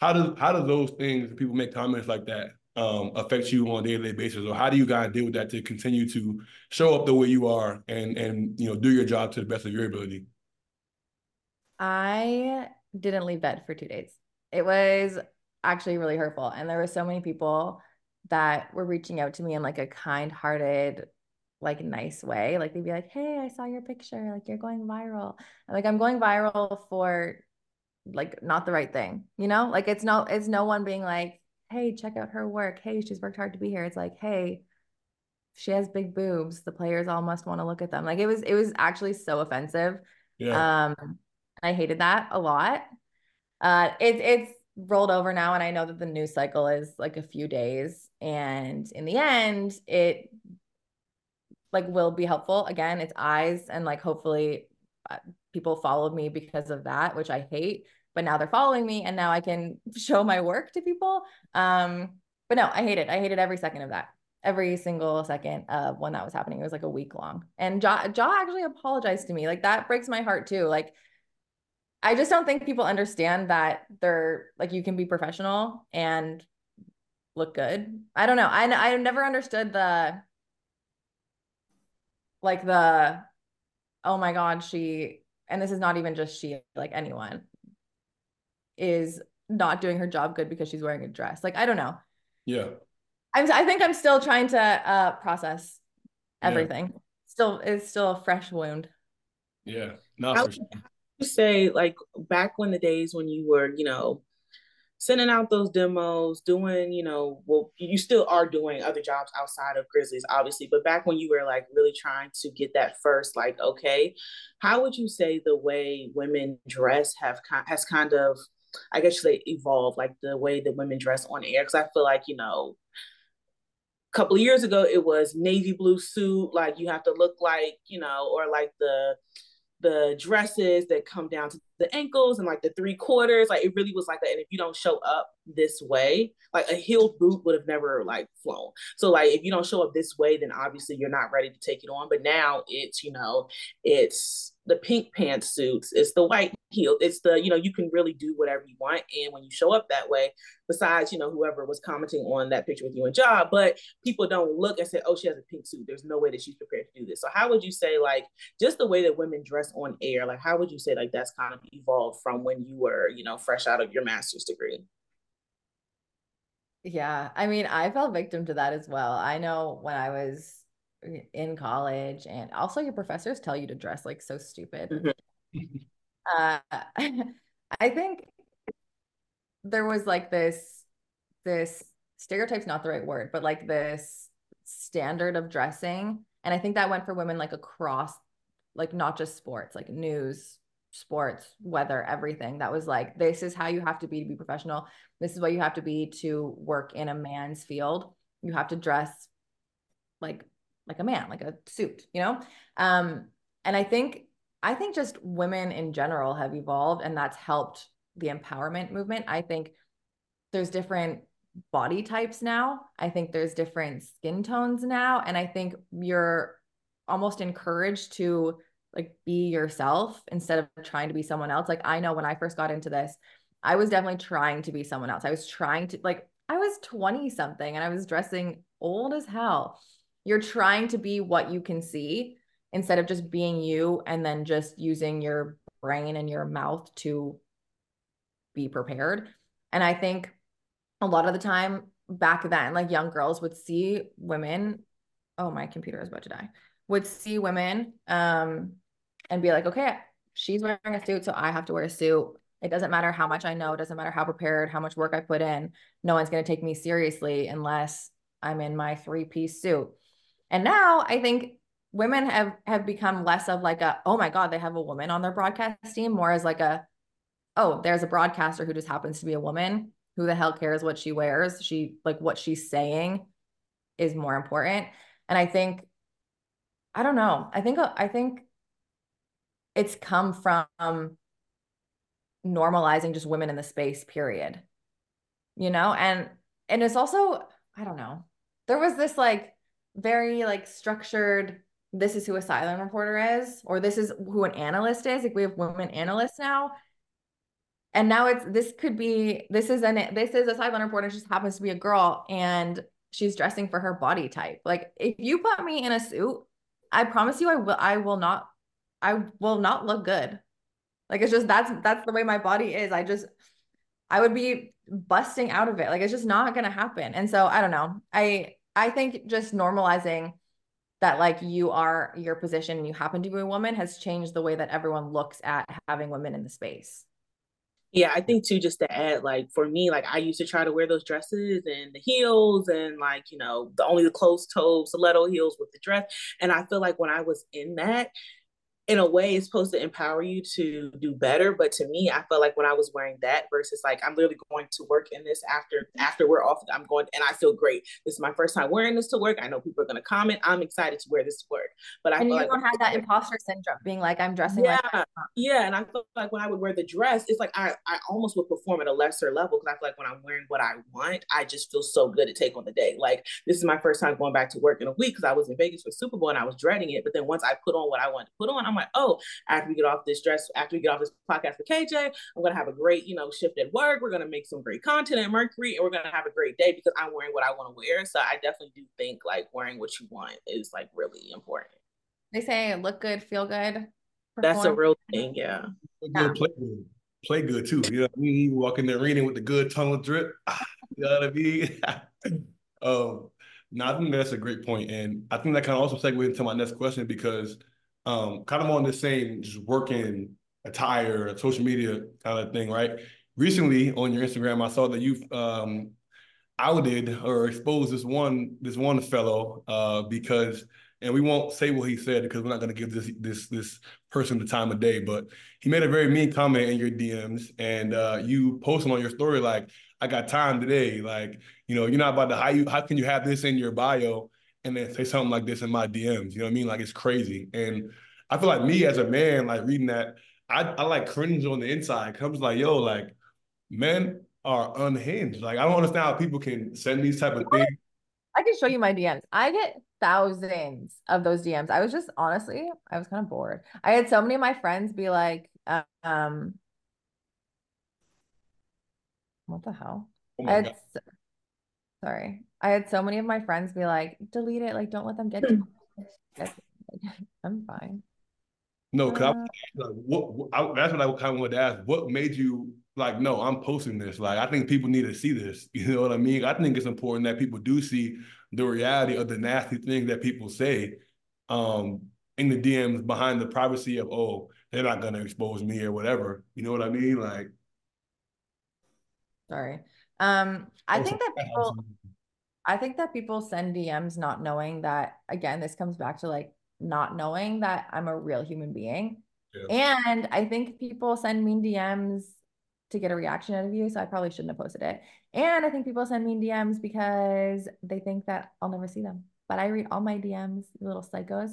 how does how do those things people make comments like that um, affect you on a day-to-day basis or how do you guys deal with that to continue to show up the way you are and and you know do your job to the best of your ability I didn't leave bed for two days. It was actually really hurtful. And there were so many people that were reaching out to me in like a kind hearted, like nice way. Like they'd be like, Hey, I saw your picture. Like you're going viral. I'm like, I'm going viral for like not the right thing, you know? Like it's no, it's no one being like, Hey, check out her work. Hey, she's worked hard to be here. It's like, Hey, she has big boobs. The players all must want to look at them. Like it was, it was actually so offensive. Yeah. Um, I hated that a lot. Uh, it's it's rolled over now and I know that the news cycle is like a few days and in the end it like will be helpful. Again it's eyes and like hopefully uh, people followed me because of that which I hate but now they're following me and now I can show my work to people. Um but no I hate it. I hated every second of that. Every single second of when that was happening. It was like a week long. And Ja, Ja actually apologized to me. Like that breaks my heart too. Like I just don't think people understand that they're like you can be professional and look good. I don't know. I I never understood the like the oh my god, she and this is not even just she, like anyone is not doing her job good because she's wearing a dress. Like I don't know. Yeah. I'm I think I'm still trying to uh process everything. Yeah. Still it's still a fresh wound. Yeah. Not for sure say like back when the days when you were, you know, sending out those demos, doing, you know, well, you still are doing other jobs outside of Grizzlies, obviously, but back when you were like really trying to get that first, like, okay, how would you say the way women dress have has kind of, I guess, they evolved, like the way that women dress on air? Because I feel like, you know, a couple of years ago it was navy blue suit, like you have to look like, you know, or like the the dresses that come down to the ankles and like the three quarters. Like it really was like that. And if you don't show up this way, like a heeled boot would have never like flown. So like if you don't show up this way, then obviously you're not ready to take it on. But now it's, you know, it's the pink pantsuits, it's the white heel, it's the, you know, you can really do whatever you want. And when you show up that way, besides, you know, whoever was commenting on that picture with you and Ja, but people don't look and say, oh, she has a pink suit. There's no way that she's prepared to do this. So how would you say like just the way that women dress on air, like how would you say like that's kind of evolved from when you were, you know, fresh out of your master's degree? Yeah. I mean, I fell victim to that as well. I know when I was in college and also your professors tell you to dress like so stupid mm-hmm. uh, i think there was like this this stereotype's not the right word but like this standard of dressing and i think that went for women like across like not just sports like news sports weather everything. That was like this is how you have to be to be professional. This is what you have to be to work in a man's field. You have to dress like like a man, like a suit, you know? Um, and I think I think just women in general have evolved and that's helped the empowerment movement. I think there's different body types now. I think there's different skin tones now. And I think you're almost encouraged to like be yourself instead of trying to be someone else. Like I know when I first got into this, I was definitely trying to be someone else. I was trying to like I was 20 something and I was dressing old as hell you're trying to be what you can see instead of just being you and then just using your brain and your mouth to be prepared. And I think a lot of the time back then, like young girls would see women, oh, my computer is about to die, would see women um, and be like, okay, she's wearing a suit, so I have to wear a suit. It doesn't matter how much I know, it doesn't matter how prepared, how much work I put in. No one's going to take me seriously unless I'm in my three piece suit. And now I think women have have become less of like a oh my god they have a woman on their broadcast team more as like a oh there's a broadcaster who just happens to be a woman. Who the hell cares what she wears? She like what she's saying is more important. And i think i don't know. I think uh, i think it's come from normalizing just women in the space period. You know? And and it's also i don't know. There was this like very like structured this is who a sideline reporter is or this is who an analyst is. Like we have women analysts now. And now it's this could be this is an this is a sideline reporter just happens to be a girl and she's dressing for her body type. Like if you put me in a suit i promise you i will i will not i will not look good. Like it's just that's that's the way my body is. I just i would be busting out of it. Like it's just not gonna happen. And so i don't know. I I think just normalizing that like you are your position and you happen to be a woman has changed the way that everyone looks at having women in the space. Yeah, I think too, just to add, like for me, like I used to try to wear those dresses and the heels and like, you know, the only the closed toe stiletto heels with the dress. And I feel like when I was in that, in a way it's supposed to empower you to do better but to me i felt like when i was wearing that versus like i'm literally going to work in this after after we're off i'm going and i feel great. This is my first time wearing this to work. I know people are going to comment. I'm excited to wear this to work. But i and you like don't have that imposter syndrome being like i'm dressing yeah like yeah and i feel like when i would wear the dress it's like i i almost would perform at a lesser level because i feel like when i'm wearing what i want i just feel so good to take on the day. Like this is my first time going back to work in a week because i was in vegas for super bowl and i was dreading it but then once i put on what i wanted to put on i'm like oh after we get off this dress, after we get off this podcast with KJ, I'm gonna have a great, you know, shift at work. We're gonna make some great content at Mercury, and we're gonna have a great day because I'm wearing what I want to wear. So I definitely do think like wearing what you want is like really important. They say look good, feel good. That's a real thing, yeah. yeah. Play good, play good too. You know what I mean? You walk in the arena with the good tunnel drip. you know what I mean? um, no, I think that's a great point, and I think that kind of also segues into my next question because um, kind of on the same just working attire, social media kind of thing, right? Recently on your Instagram, I saw that you've um, outed or exposed this one this one fellow uh, because, and we won't say what he said because we're not going to give this this this person the time of day, but he made a very mean comment in your DMs, and uh, you posted on your story like, "I got time today," like you know, you're not about to how you how can you have this in your bio and then say something like this in my DMs. You know what I mean? Like it's crazy. And I feel like me as a man, like reading that, I, I like cringe on the inside. Comes like, yo, like men are unhinged. Like I don't understand how people can send these type of things. I can show you my DMs. I get thousands of those DMs. I was just honestly, I was kind of bored. I had so many of my friends be like, um, what the hell? Oh I had, sorry. I had so many of my friends be like, delete it. Like, don't let them get you. I'm fine. No, because uh, like, what, I, that's what I kind of wanted to ask. What made you like, no, I'm posting this? Like, I think people need to see this. You know what I mean? I think it's important that people do see the reality of the nasty things that people say um, in the DMs behind the privacy of, oh, they're not going to expose me or whatever. You know what I mean? Like, sorry. Um, I think that people, I think that people send DMs not knowing that, again, this comes back to like not knowing that I'm a real human being. Yeah. And I think people send mean DMs to get a reaction out of you. So I probably shouldn't have posted it. And I think people send mean DMs because they think that I'll never see them. But I read all my DMs, you little psychos.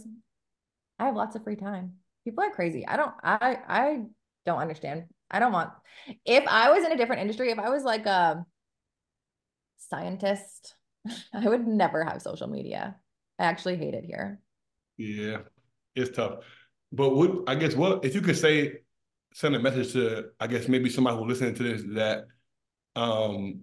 I have lots of free time. People are crazy. I don't I I don't understand. I don't want if I was in a different industry, if I was like a scientist, I would never have social media. I actually hate it here. Yeah, it's tough. But what I guess what if you could say send a message to I guess maybe somebody who's listening to this that um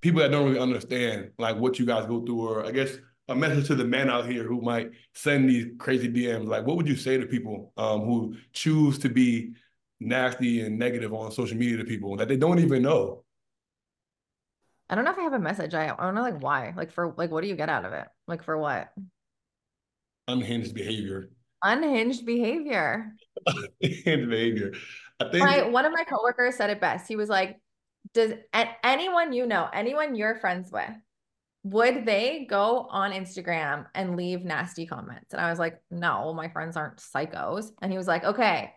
people that don't really understand like what you guys go through or I guess a message to the men out here who might send these crazy DMs like what would you say to people um who choose to be nasty and negative on social media to people that they don't even know I don't know if I have a message. I, I don't know like why. Like for like what do you get out of it? Like for what? unhinged behavior. Unhinged behavior. unhinged behavior. I think my, one of my coworkers said it best. He was like, "Does anyone you know, anyone you're friends with, would they go on Instagram and leave nasty comments?" And I was like, "No, my friends aren't psychos." And he was like, "Okay."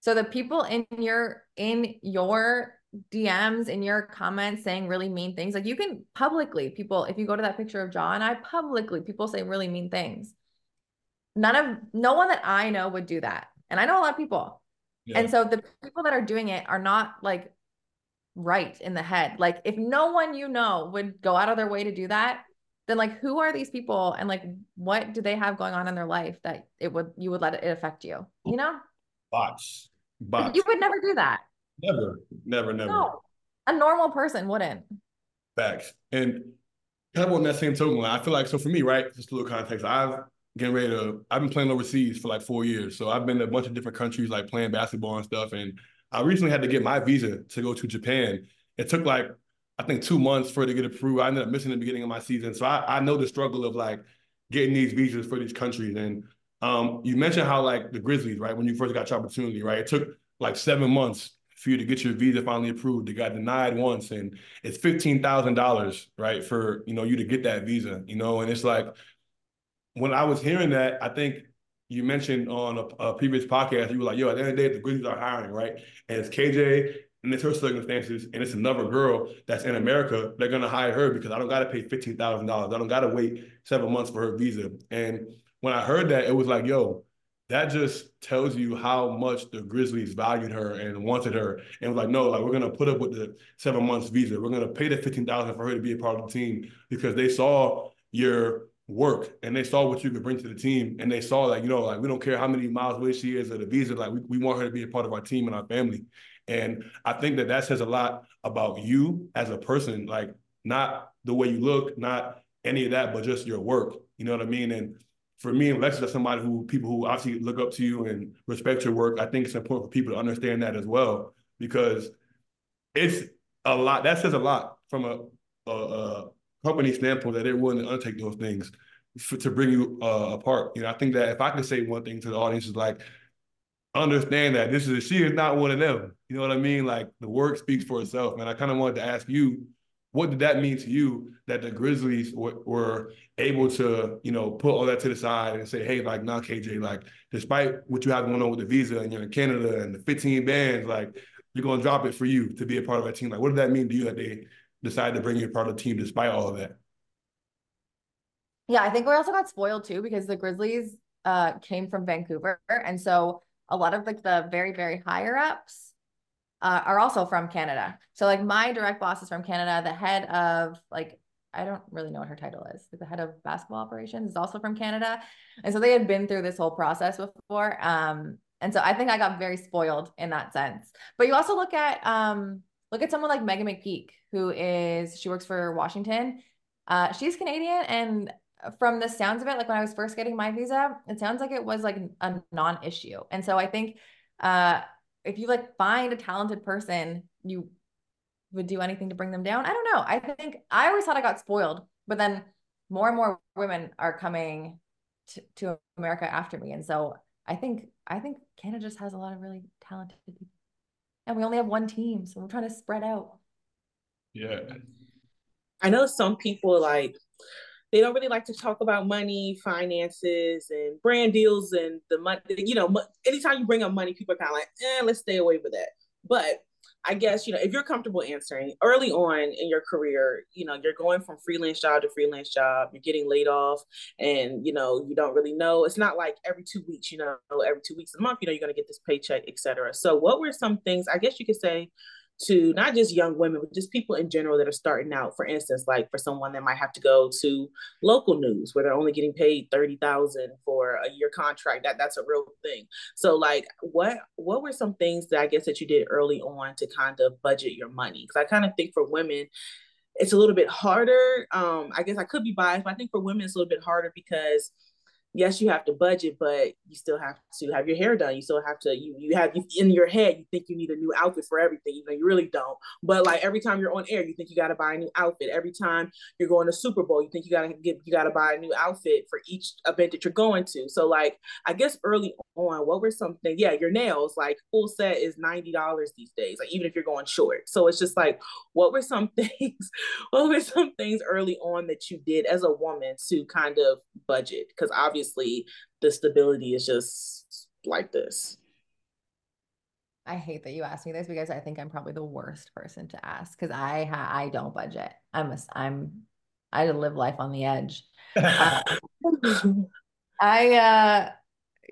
So the people in your in your DMs in your comments saying really mean things. Like you can publicly, people, if you go to that picture of Ja, I publicly, people say really mean things none of no one that I know would do that. And I know a lot of people. Yeah. And so the people that are doing it are not like right in the head. Like if no one you know would go out of their way to do that, then like who are these people and like what do they have going on in their life that it would you would let it affect you? You know? Bots. Bots. You would never do that. Never, never, never. No. A normal person wouldn't. Facts. And kind of on that same token, I feel like so for me, right? Just a little context. I've getting ready to. I've been playing overseas for like four years, so I've been to a bunch of different countries, like playing basketball and stuff. And I recently had to get my visa to go to Japan. It took like I think two months for it to get approved. I ended up missing the beginning of my season, so I, I know the struggle of like getting these visas for these countries. And um, you mentioned how like the Grizzlies, right? When you first got your opportunity, right? It took like seven months for you to get your visa finally approved. It got denied once, and it's fifteen thousand dollars, right, for you know you to get that visa. You know, and it's like when I was hearing that, I think you mentioned on a, a, previous podcast, you were like, yo, at the end of the day, the Grizzlies are hiring, right? And it's KJ and it's her circumstances, and it's another girl that's in America, they're gonna hire her because I don't gotta pay fifteen thousand dollars. I don't gotta wait seven months for her visa. And when I heard that, it was like, yo, that just tells you how much the Grizzlies valued her and wanted her. And was like, no, like we're gonna put up with the seven months visa. We're gonna pay the fifteen thousand for her to be a part of the team because they saw your work and they saw what you could bring to the team and they saw like you know like we don't care how many miles away she is or the visa like we, we want her to be a part of our team and our family and I think that that says a lot about you as a person, like not the way you look, not any of that, but just your work. You know what I mean? And for me, and Alexis, as somebody who people who obviously look up to you and respect your work, I think it's important for people to understand that as well because it's a lot. That says a lot from a, a, a company standpoint that they're willing to undertake those things to bring you uh, apart. You know, I think that if I could say one thing to the audience is like, understand that this is she is not one of them. You know what I mean? Like the work speaks for itself. Man, I kind of wanted to ask you, what did that mean to you that the Grizzlies w- were able to, you know, put all that to the side and say, hey, like, nah, KJ, like, despite what you have going on with the visa and you're in Canada and the 15 bands, like, you're gonna drop it for you to be a part of that team. Like, what did that mean to you that they decided to bring you a part of the team despite all of that? Yeah, I think we also got spoiled too because the Grizzlies uh, came from Vancouver, and so a lot of like the very, very higher ups uh, are also from Canada. So like my direct boss is from Canada. The head of like, I don't really know what her title is. The head of basketball operations is also from Canada. And so they had been through this whole process before. Um, and so I think I got very spoiled in that sense. But you also look at um, look at someone like Meghan McPeak, who is she works for Washington. Uh, she's Canadian, and from the sounds of it, like when I was first getting my visa, it sounds like it was like a non-issue. And so I think uh, if you like find a talented person, you would do anything to bring them down. I don't know. I think I always thought I got spoiled, but then more and more women are coming to, to America after me. And so I think I think Canada just has a lot of really talented people. And we only have one team, so we're trying to spread out. Yeah. I know some people like they don't really like to talk about money, finances, and brand deals and the money. You know, anytime you bring up money, people are kind of like, eh, let's stay away with that. But I guess, you know, if you're comfortable answering early on in your career, you know, you're going from freelance job to freelance job, you're getting laid off, and, you know, you don't really know. It's not like every two weeks, you know, every two weeks a month, you know, you're going to get this paycheck, etc. So, what were some things, I guess you could say, to not just young women, but just people in general that are starting out. For instance, like for someone that might have to go to local news where they're only getting paid thirty thousand for a year contract. That that's a real thing. So, like, what what were some things that I guess that you did early on to kind of budget your money? Because I kind of think for women. It's a little bit harder. Um, I guess I could be biased, but I think for women it's a little bit harder because yes, you have to budget, but you still have to have your hair done. You still have to you you have in your head you think you need a new outfit for everything. You know you really don't. But like every time you're on air, you think you got to buy a new outfit. Every time you're going to Super Bowl, you think you got to get you got to buy a new outfit for each event that you're going to. So like I guess early on, what were some things? Yeah, your nails like full set is ninety dollars these days. Like even if you're going short. So it's just like what were some things? what were some things early on that you did as a woman to kind of budget? Because obviously obviously the stability is just like this. I hate that you asked me this because I think I'm probably the worst person to ask because I ha- I don't budget. I'm a, I'm I live life on the edge. uh, I uh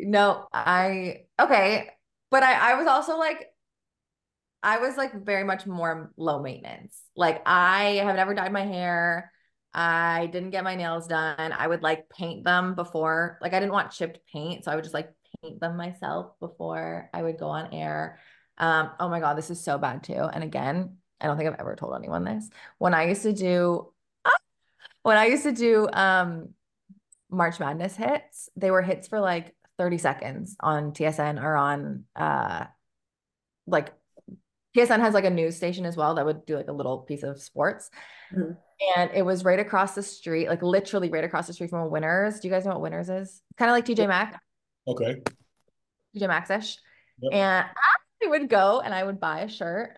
no I okay, but I I was also like I was like very much more low maintenance. Like I have never dyed my hair. I didn't get my nails done. I would like paint them before, like I didn't want chipped paint, so I would just like paint them myself before I would go on air. Um, oh my god, this is so bad too. And again, I don't think I've ever told anyone this. When I used to do, when I used to do um, March Madness hits, they were hits for like 30 seconds on TSN or on uh, like TSN has like a news station as well that would do like a little piece of sports. Mm-hmm. And it was right across the street, like literally right across the street from a Winners. Do you guys know what Winners is? Kind of like TJ Maxx. Okay. TJ Maxx-ish. Yep. And I would go and I would buy a shirt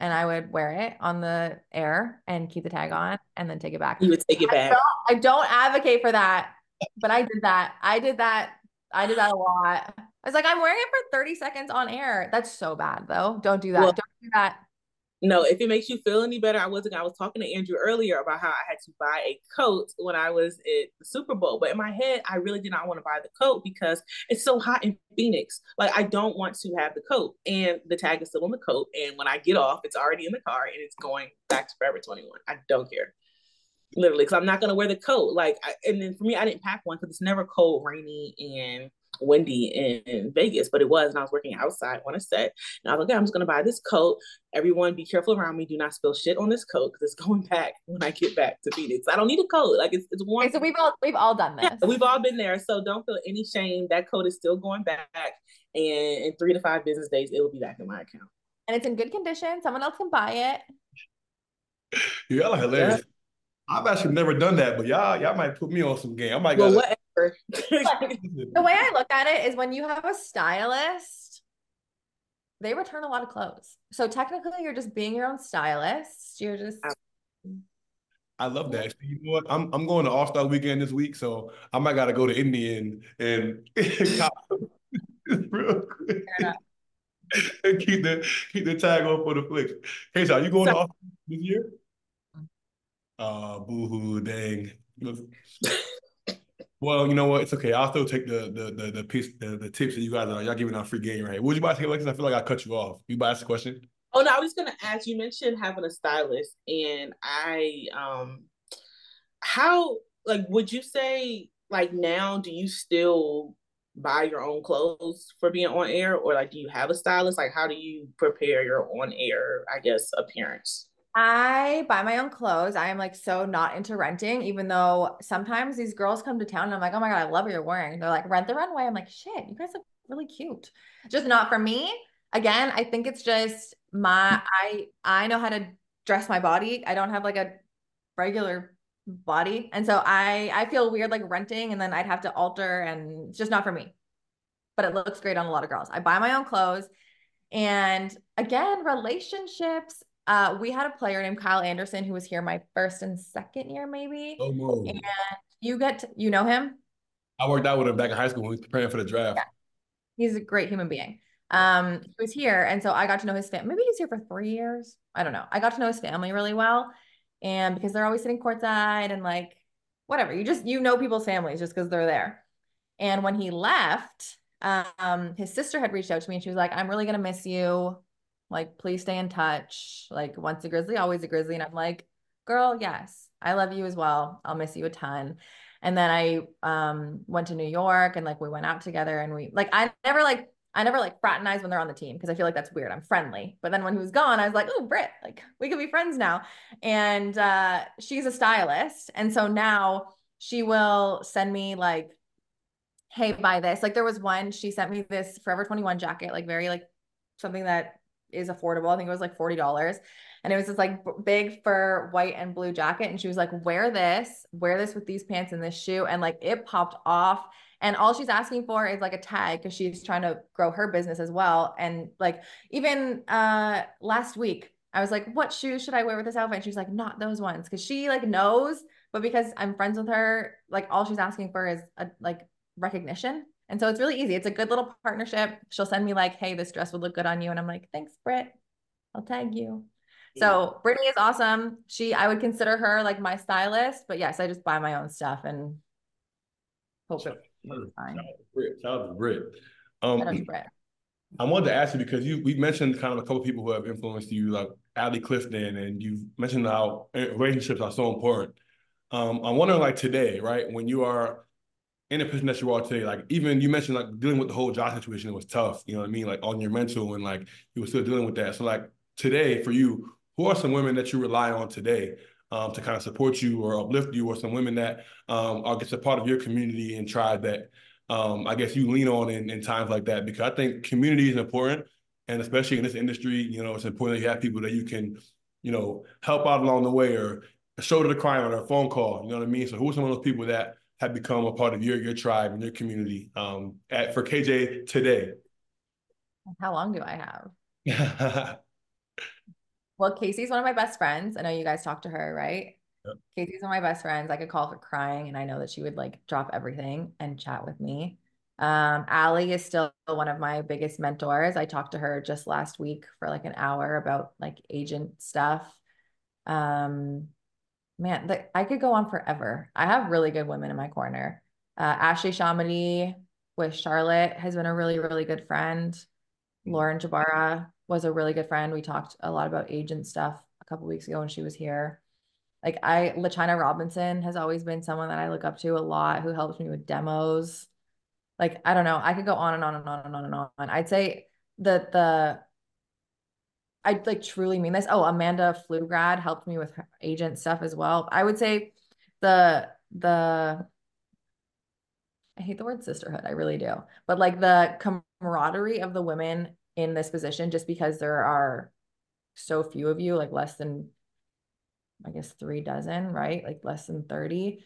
and I would wear it on the air and keep the tag on and then take it back. You would take it back. I don't, I don't advocate for that, but I did that. I did that I did that a lot. I was like, I'm wearing it for 30 seconds on air. That's so bad though. Don't do that. Well- Don't do that. No, if it makes you feel any better, I wasn't. I was talking to Andrew earlier about how I had to buy a coat when I was at the Super Bowl, but in my head, I really did not want to buy the coat because it's so hot in Phoenix. Like I don't want to have the coat, and the tag is still on the coat. And when I get off, it's already in the car and it's going back to Forever Twenty One. I don't care, literally, because I'm not gonna wear the coat. Like, I, and then for me, I didn't pack one because it's never cold, rainy, and windy in, in Vegas, but it was, and I was working outside on a set. And I was like, okay, I'm just gonna buy this coat. Everyone, be careful around me. Do not spill shit on this coat because it's going back when I get back to Phoenix. I don't need a coat. Like it's it's warm. Okay, so we've all we've all done this. Yeah, we've all been there, so don't feel any shame. That coat is still going back, and in three to five business days, it will be back in my account. and it's in good condition. Someone else can buy it. Y'all are hilarious. I've actually never done that, but y'all y'all might put me on some game. I might Well, go. whatever. The way I look at it is when you have a stylist, they return a lot of clothes. So technically, you're just being your own stylist. You're just I love that. So you know what? I'm I'm going to All Star Weekend this week, so I might gotta go to Indian and and real quick. and keep the keep the tag on for the flicks. Hey, so are you going to All Star this year? Uh, boo-hoo, dang. Well, you know what? It's okay. I'll still take the the the the piece the, the tips that you guys are y'all giving out free game right. What would you about to say, Alexis? I feel like I cut you off. You about to ask a question? Oh no, I was gonna ask. You mentioned having a stylist, and I um, how like would you say like now? Do you still buy your own clothes for being on air, or like do you have a stylist? Like how do you prepare your on air? I guess appearance. I buy my own clothes. I am like so not into renting, even though sometimes these girls come to town and I'm like, oh my God, I love what you're wearing. They're like, rent the runway. I'm like, shit, you guys look really cute. Just not for me. Again, I think it's just my I I know how to dress my body. I don't have like a regular body. And so I I feel weird like renting and then I'd have to alter and it's just not for me. But it looks great on a lot of girls. I buy my own clothes. And again, relationships. Uh, we had a player named Kyle Anderson who was here my first and second year, maybe. Oh no. And you get to, you know him. I worked out with him back in high school when we was preparing for the draft. Yeah. He's a great human being. Um, he was here, and so I got to know his family. Maybe he's here for three years. I don't know. I got to know his family really well, and because they're always sitting courtside and like whatever, you just you know people's families just because they're there. And when he left, um, his sister had reached out to me and she was like, "I'm really gonna miss you. Like, please stay in touch. Like, once a Grizzly, always a Grizzly." And I'm like, "Girl, yes, I love you as well. I'll miss you a ton." And then I um went to New York and like we went out together and we like I never like I never like fraternize when they're on the team because I feel like that's weird. I'm friendly. But then when he was gone, I was like, oh, Britt, like we could be friends now. And uh, she's a stylist. And so now she will send me like, hey, buy this. Like there was one, she sent me this Forever 21 jacket, like very like something that is affordable. I think it was like $40. And it was this like big fur white and blue jacket. And she was like, wear this, wear this with these pants and this shoe. And like it popped off. And all she's asking for is like a tag because she's trying to grow her business as well. And like even uh last week, I was like, what shoes should I wear with this outfit? And she's like, not those ones. Cause she like knows, but because I'm friends with her, like all she's asking for is a like recognition. And so it's really easy. It's a good little partnership. She'll send me like, hey, this dress would look good on you. And I'm like, thanks, Britt. I'll tag you. So Brittany is awesome. She, I would consider her like my stylist, but yes, I just buy my own stuff and hope it looks fine. Shout out to Britt. Shout out to Britt. Shout out to Um, Britt. I wanted to ask you because you we mentioned kind of a couple of people who have influenced you, like Allie Clifton, and you mentioned how eh, relationships are so important. Um, I'm wondering, like today, right, when you are in a position that you are today, like even you mentioned like dealing with the whole Ja situation, it was tough. You know what I mean, like on your mental, and like you were still dealing with that. So like today, for you, who are some women that you rely on today um, to kind of support you or uplift you, or some women that um, are just a part of your community and tribe that um, I guess you lean on in, in times like that because I think community is important, and especially in this industry, you know, it's important that you have people that you can, you know, help out along the way or shoulder to cry on or a phone call. You know what I mean? So who are some of those people that have become a part of your your tribe and your community um, at for KJ today? How long do I have? Well, Casey's one of my best friends. I know you guys talked to her, right? Yep. Casey's one of my best friends. I could call her crying, and I know that she would like drop everything and chat with me. Um, Allie is still one of my biggest mentors. I talked to her just last week for like an hour about like agent stuff. Um, man, the, I could go on forever. I have really good women in my corner. Uh, Ashley ShahAhmadi with Charlotte has been a really, really good friend. Lauren Jbara was a really good friend. We talked a lot about agent stuff a couple weeks ago when she was here. Like I, LaChina Robinson has always been someone that I look up to a lot, who helps me with demos. Like I don't know, I could go on and on and on and on and on. I'd say the the I like truly mean this. Oh, Amanda Flugrad helped me with agent stuff as well. I would say the the I hate the word sisterhood. I really do. But like the camaraderie of the women in this position, just because there are so few of you, like less than, I guess, three dozen, right? Like less than 30.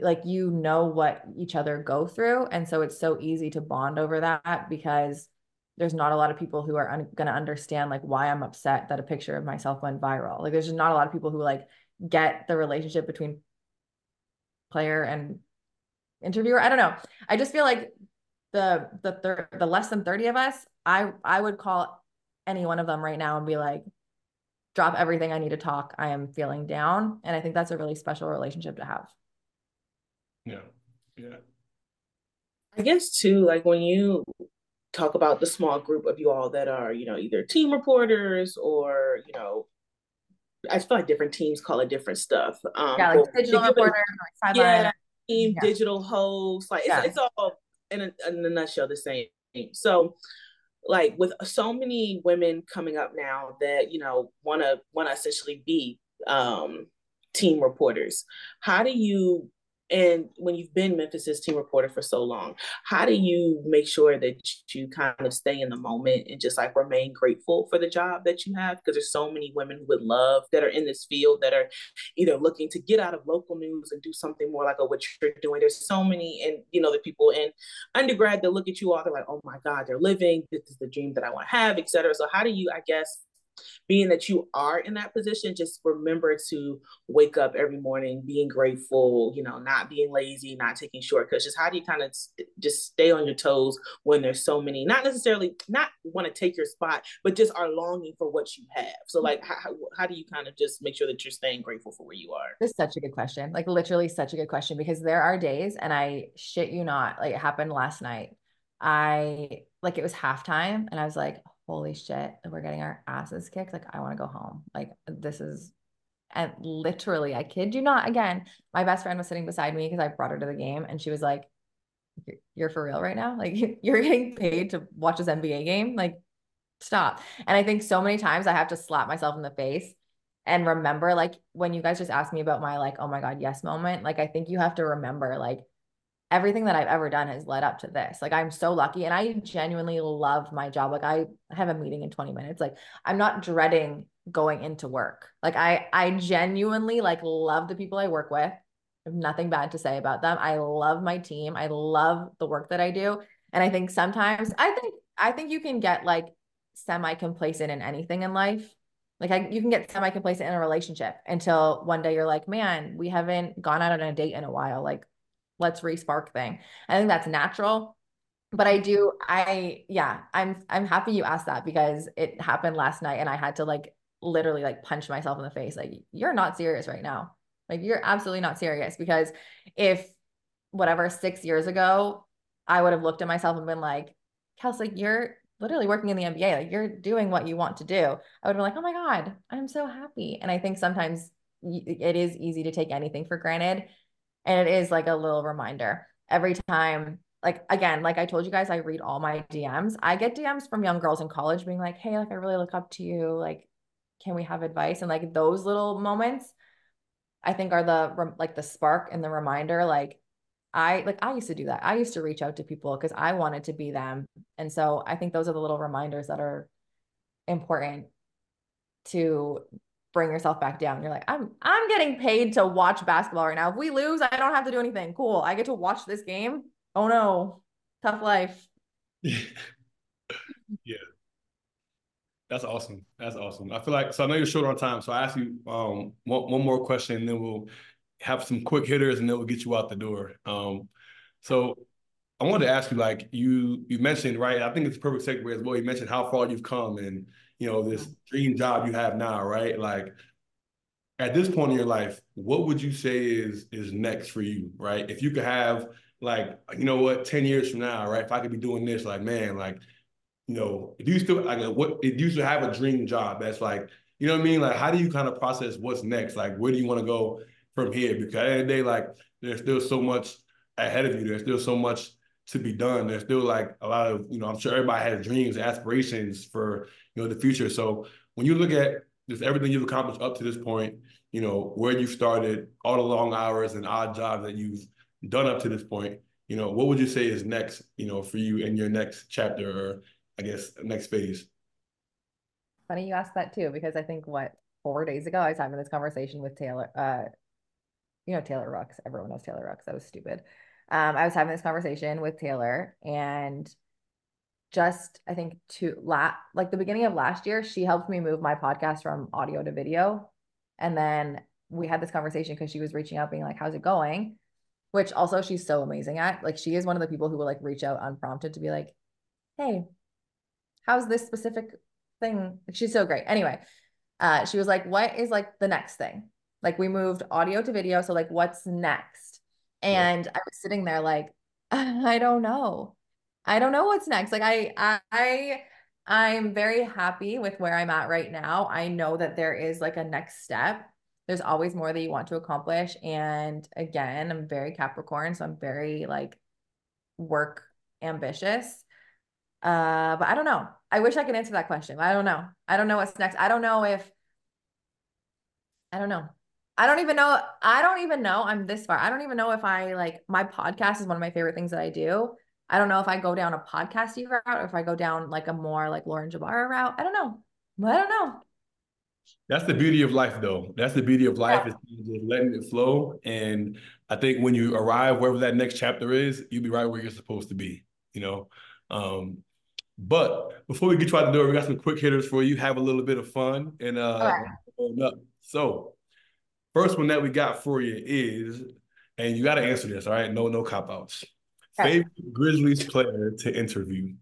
like you know what each other go through. And so it's so easy to bond over that because there's not a lot of people who are un- going to understand like why I'm upset that a picture of myself went viral. Like there's just not a lot of people who like get the relationship between player and interviewer. I don't know. I just feel like the the third the less than 30 of us, I I would call any one of them right now and be like, drop everything I need to talk. I am feeling down. And I think that's a really special relationship to have. Yeah. Yeah. I guess too, like when you talk about the small group of you all that are, you know, either team reporters or, you know, I feel like different teams call it different stuff. Um, yeah, like digital reporters, like yeah, team yeah. digital hosts, like yeah. it's, it's, all in a, in a nutshell the same. So, like with so many women coming up now that you know want to want to essentially be um, team reporters, how do you and when you've been Memphis's team reporter for so long, how do you make sure that you kind of stay in the moment and just like remain grateful for the job that you have? Because there's so many women who would love that are in this field that are either looking to get out of local news and do something more like a, what you're doing. There's so many, and you know, the people in undergrad that look at you all, they're like, oh my God, they're living. This is the dream that I want to have, etc. So how do you, I guess, being that you are in that position, just remember to wake up every morning being grateful, you know, not being lazy, not taking shortcuts. Just how do you kind of just stay on your toes when there's so many, not necessarily not want to take your spot, but just are longing for what you have. So like, how, how do you kind of just make sure that you're staying grateful for where you are? This such a good question. Like literally such a good question because there are days and I shit you not, like it happened last night. I like it was halftime and I was like, holy shit, we're getting our asses kicked. Like, I want to go home. Like, this is, and literally, I kid you not, again, my best friend was sitting beside me because I brought her to the game and she was like, You're for real right now? Like, you're getting paid to watch this NBA game? Like, stop. And I think so many times I have to slap myself in the face and remember, like, when you guys just asked me about my, like, oh my God, yes moment, like, I think you have to remember, like, everything that I've ever done has led up to this. Like I'm so lucky and I genuinely love my job. Like I have a meeting in 20 minutes. Like I'm not dreading going into work. Like I I genuinely like love the people I work with. I have nothing bad to say about them. I love my team. I love the work that I do. And I think sometimes I think I think you can get like semi complacent in anything in life. Like I, you can get semi complacent in a relationship until one day you're like, man, we haven't gone out on a date in a while. Like let's respark thing. I think that's natural. But I do, I yeah, I'm I'm happy you asked that because it happened last night and I had to like literally like punch myself in the face. Like, you're not serious right now. Like you're absolutely not serious because if whatever six years ago, I would have looked at myself and been like, Kels, like you're literally working in the NBA, like you're doing what you want to do. I would have been like, oh my God, I'm so happy. And I think sometimes it is easy to take anything for granted. And it is like a little reminder every time. Like again, like I told you guys, I read all my DMs. I get DMs from young girls in college being like, hey, like I really look up to you. Like, can we have advice? And like those little moments, I think are the like the spark and the reminder. Like I like I used to do that. I used to reach out to people because I wanted to be them. And so I think those are the little reminders that are important to bring yourself back down. You're like, I'm I'm getting paid to watch basketball right now. If we lose, I don't have to do anything. Cool. I get to watch this game. Oh no. Tough life. yeah. That's awesome. That's awesome. I feel like so I know you're short on time. So I ask you um one, one more question and then we'll have some quick hitters and then we'll get you out the door. Um so I wanted to ask you, like you you mentioned, right? I think it's a perfect segue as well. You mentioned how far you've come and you know this dream job you have now, right? Like at this point in your life, what would you say is is next for you, right? If you could have like, you know what, 10 years from now, right? If I could be doing this, like, man, like, you know, if you still like what if you still have a dream job that's like, you know what I mean? Like, how do you kind of process what's next? Like, where do you want to go from here? Because at the end of the day, like, there's still so much ahead of you. There's still so much to be done. There's still like a lot of, you know, I'm sure everybody has dreams, aspirations for, you know, the future. So when you look at just everything you've accomplished up to this point, you know, where you started, all the long hours and odd jobs that you've done up to this point, you know, what would you say is next, you know, for you in your next chapter or I guess next phase? Funny you asked that too, because I think what four days ago I was having this conversation with Taylor, uh, you know, Taylor Rooks. Everyone knows Taylor Rooks. That was stupid. Um, I was having this conversation with Taylor and just I think to la like the beginning of last year, she helped me move my podcast from audio to video. And then we had this conversation because she was reaching out, being like, How's it going? Which also she's so amazing at. Like she is one of the people who will like reach out unprompted to be like, Hey, how's this specific thing? She's so great. Anyway, uh, she was like, What is like the next thing? Like we moved audio to video. So like what's next? And yeah. I was sitting there like, I don't know. I don't know what's next. Like I I I'm very happy with where I'm at right now. I know that there is like a next step. There's always more that you want to accomplish. And again, I'm very Capricorn, so I'm very like work ambitious. Uh, but I don't know. I wish I could answer that question. I don't know. I don't know what's next. I don't know if I don't know. I don't even know. I don't even know. I'm this far. I don't even know if I like my podcast is one of my favorite things that I do. I don't know if I go down a podcasty route or if I go down like a more like Lauren Jbara route. I don't know. I don't know. That's the beauty of life, though. That's the beauty of life yeah. is just letting it flow. And I think when you arrive wherever that next chapter is, you'll be right where you're supposed to be. You know. Um, but before we get you out the door, we got some quick hitters for you. Have a little bit of fun and uh, right. up. So, first one that we got for you is, and you got to answer this. All right, no, no cop outs. Favorite Grizzlies player to interview?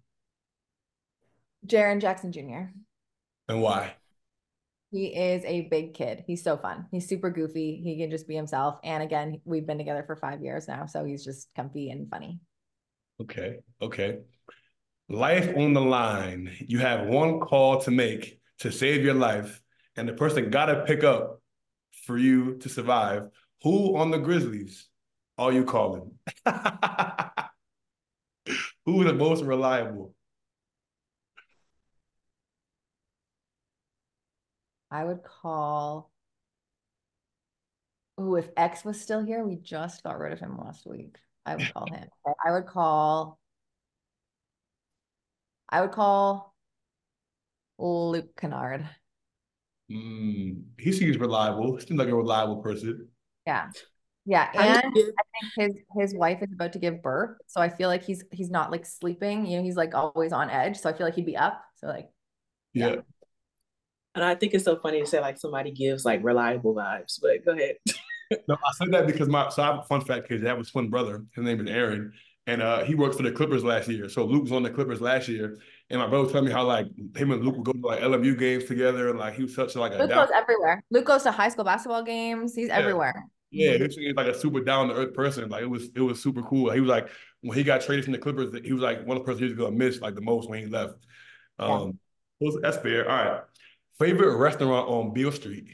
Jaren Jackson Jr. And why? He is a big kid. He's so fun. He's super goofy. He can just be himself. And again, we've been together for five years now, so he's just comfy and funny. Okay. Okay. Life on the line. You have one call to make to save your life, and the person got to pick up for you to survive. Who on the Grizzlies are you calling? Who the most reliable? I would call. Oh, if X was still here, we just got rid of him last week. I would call him. I would call. I would call Luke Kennard. Mm, he seems reliable. Seems like a reliable person. Yeah. Yeah, and I think his his wife is about to give birth, so I feel like he's he's not like sleeping. You know, he's like always on edge. So I feel like he'd be up. So like, yeah. yeah. And I think it's so funny to say like somebody gives like reliable vibes. But go ahead. no, I said that because my so I have a fun fact because I have a twin brother. His name is Aaron, and uh, he worked for the Clippers last year. So Luke was on the Clippers last year, and my brother told me how like him and Luke would go to like LMU games together, and like he was such like a Luke goes everywhere. Luke goes to high school basketball games. He's yeah. everywhere. Yeah, he was like a super down to earth person. Like it was, it was super cool. He was like when he got traded from the Clippers, he was like one of the person he was gonna miss like the most when he left. Um, yeah. that's fair. All right, favorite restaurant on Beale Street.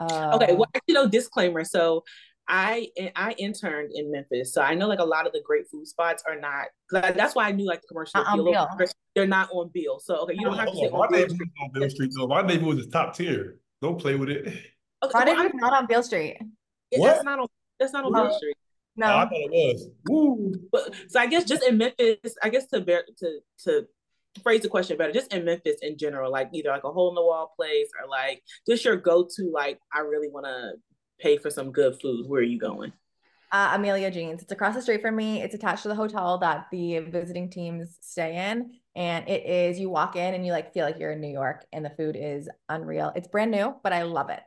Uh, okay, well, actually, no disclaimer. So I I interned in Memphis, so I know like a lot of the great food spots are not. That's why I knew like the commercial. Uh-uh, Beale. They're not on Beale, so okay, you don't have to say on Beale Street. on Beale Street though. My neighborhood is top tier. Don't play with it. Okay, well, not on Beale Street. what? That's not on. That's not on no. Beale Street. No, oh, I thought it was. Woo. But, so I guess just in Memphis, I guess to bear to to phrase the question better, just in Memphis in general, like either like a hole in the wall place or like just your go to, like I really want to pay for some good food. Where are you going? Uh, Amelia Jeans. It's across the street from me. It's attached to the hotel that the visiting teams stay in. And it is, you walk in and you like feel like you're in New York and the food is unreal. It's brand new, but I love it.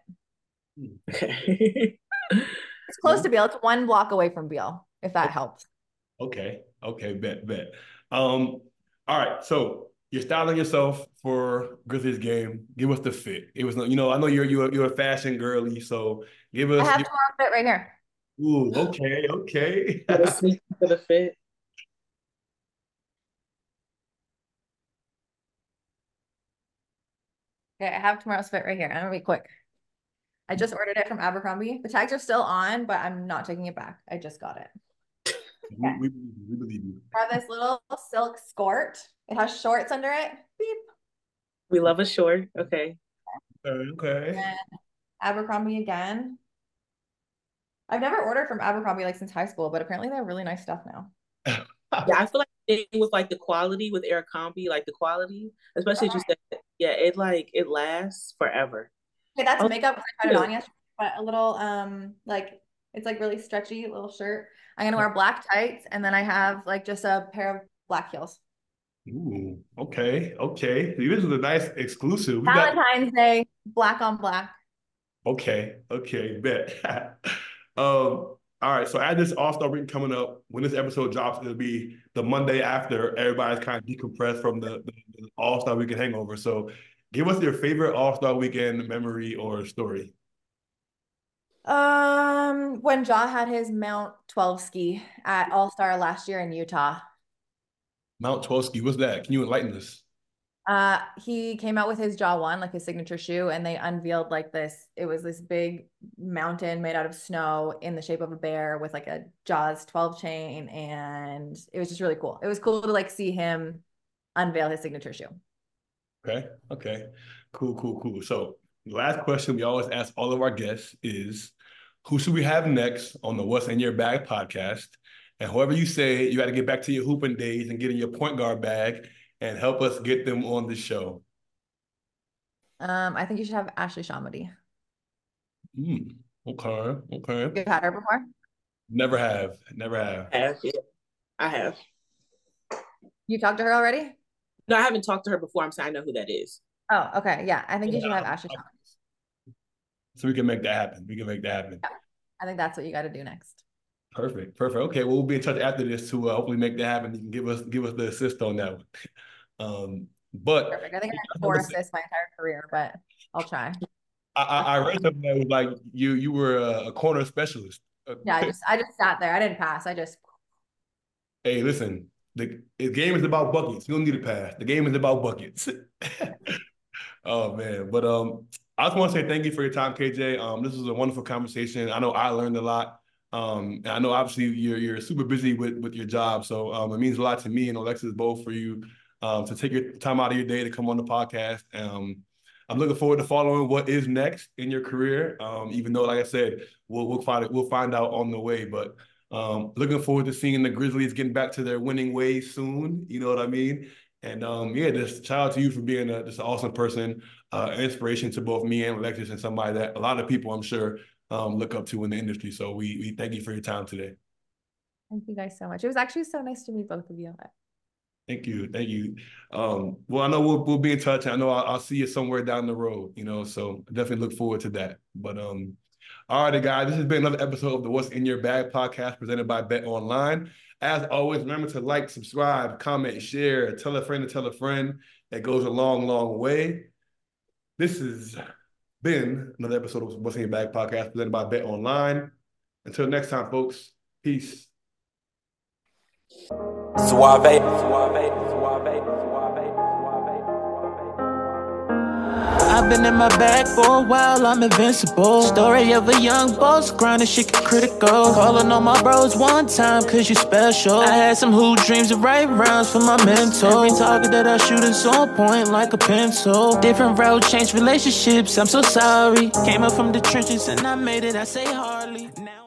Okay. it's close to Beale. It's one block away from Beale. if that helps. Okay. Okay. Bet. Bet. Um. All right. So you're styling yourself for Grizzlies game. Give us the fit. It was, you know, I know you're you're you're a fashion girly, so give us. I have give, tomorrow fit right here. ooh. Okay. Okay. Sneak for the fit. Okay, I have tomorrow's fit right here. I'm gonna be quick. I just ordered it from Abercrombie. The tags are still on, but I'm not taking it back. I just got it. we, we, we believe you. I have this little silk skirt. It has shorts under it. Beep. We love a short. Okay. Okay. Okay. Abercrombie again. I've never ordered from Abercrombie like since high school, but apparently they have really nice stuff now. Yeah, I feel like it was like the quality with Abercrombie, like the quality, especially as you said, yeah, it like it lasts forever. Okay, that's Oh, makeup. 'cause I tried it on yesterday, but a little um like it's like really stretchy little shirt. I'm gonna wear black tights and then I have like just a pair of black heels. Ooh. Okay. Okay. See, This is a nice exclusive. We got. Valentine's Day, black on black. Okay. Okay. Bet. um. All right. So at this All Star week coming up, when this episode drops, it'll be the Monday after everybody's kind of decompressed from the, the, the All Star weekend hangover. So, give us your favorite All Star weekend memory or story. Um, when Ja had his Mount 12 ski at All Star last year in Utah. Mount Twelski. What's that? Can you enlighten us? Uh, he came out with his Ja One, like his signature shoe, and they unveiled like this. It was this big mountain made out of snow in the shape of a bear with like a Ja's 12 chain, and it was just really cool. It was cool to like see him unveil his signature shoe. Okay. Okay. Cool. Cool. Cool. So, the last question we always ask all of our guests is, who should we have next on the What's in Your Bag podcast? And whoever you say, you got to get back to your hooping days and get in your point guard bag and help us get them on the show. Um, I think you should have Ashley ShahAhmadi. Hmm. Okay. Okay. You've had her before? Never have. Never have. I have, yeah. I have. You talked to her already? No, I haven't talked to her before. I'm saying I know who that is. Oh, okay. Yeah, I think you should have Ashley ShahAhmadi. So we can make that happen. We can make that happen. Yeah. I think that's what you got to do next. Perfect. Perfect. Okay. Well, we'll be in touch after this to uh, hopefully make that happen. You can give us give us the assist on that one. Um, but Perfect. I think I four assists my entire career, but I'll try. I, I, I read something that was like you you were a, a corner specialist. Uh, Yeah, I just I just sat there. I didn't pass. I just Hey, listen, the, the game is about buckets. You don't need a pass. The game is about buckets. oh man, but um, I just want to say thank you for your time, KJ. Um, this was a wonderful conversation. I know I learned a lot. Um, and I know obviously you're you're super busy with with your job, so um, it means a lot to me and Alexis both for you um to take your time out of your day to come on the podcast. Um, I'm looking forward to following what is next in your career. Um, even though, like I said, we'll we'll find it, we'll find out on the way. But um, looking forward to seeing the Grizzlies getting back to their winning ways soon. You know what I mean? And um, yeah, just shout out to you for being a, just an awesome person, uh, inspiration to both me and Alexis, and somebody that a lot of people, I'm sure, um, look up to in the industry. So we we thank you for your time today. thank you guys so much. It was actually so nice to meet both of you. Thank you, thank you. Um, well, I know we'll we'll be in touch. I know I'll, I'll see you somewhere down the road. You know, so definitely look forward to that. But um, all right, guys, this has been another episode of the What's in Your Bag podcast presented by BetOnline. As always, remember to like, subscribe, comment, share, tell a friend to tell a friend. It goes a long, long way. This has been another episode of What's in Your Bag podcast presented by BetOnline. Until next time, folks. Peace. Suave, suave, suave, I've been in my bag for a while, I'm invincible. Story of a young boss, grinding shit get critical. Calling on my bros one time, cause you special. I had some hoop dreams of right rounds for my mentor. Every target that I shoot is on point like a pencil. Different road, changed relationships, I'm so sorry. Came up from the trenches and I made it, I say hardly. Now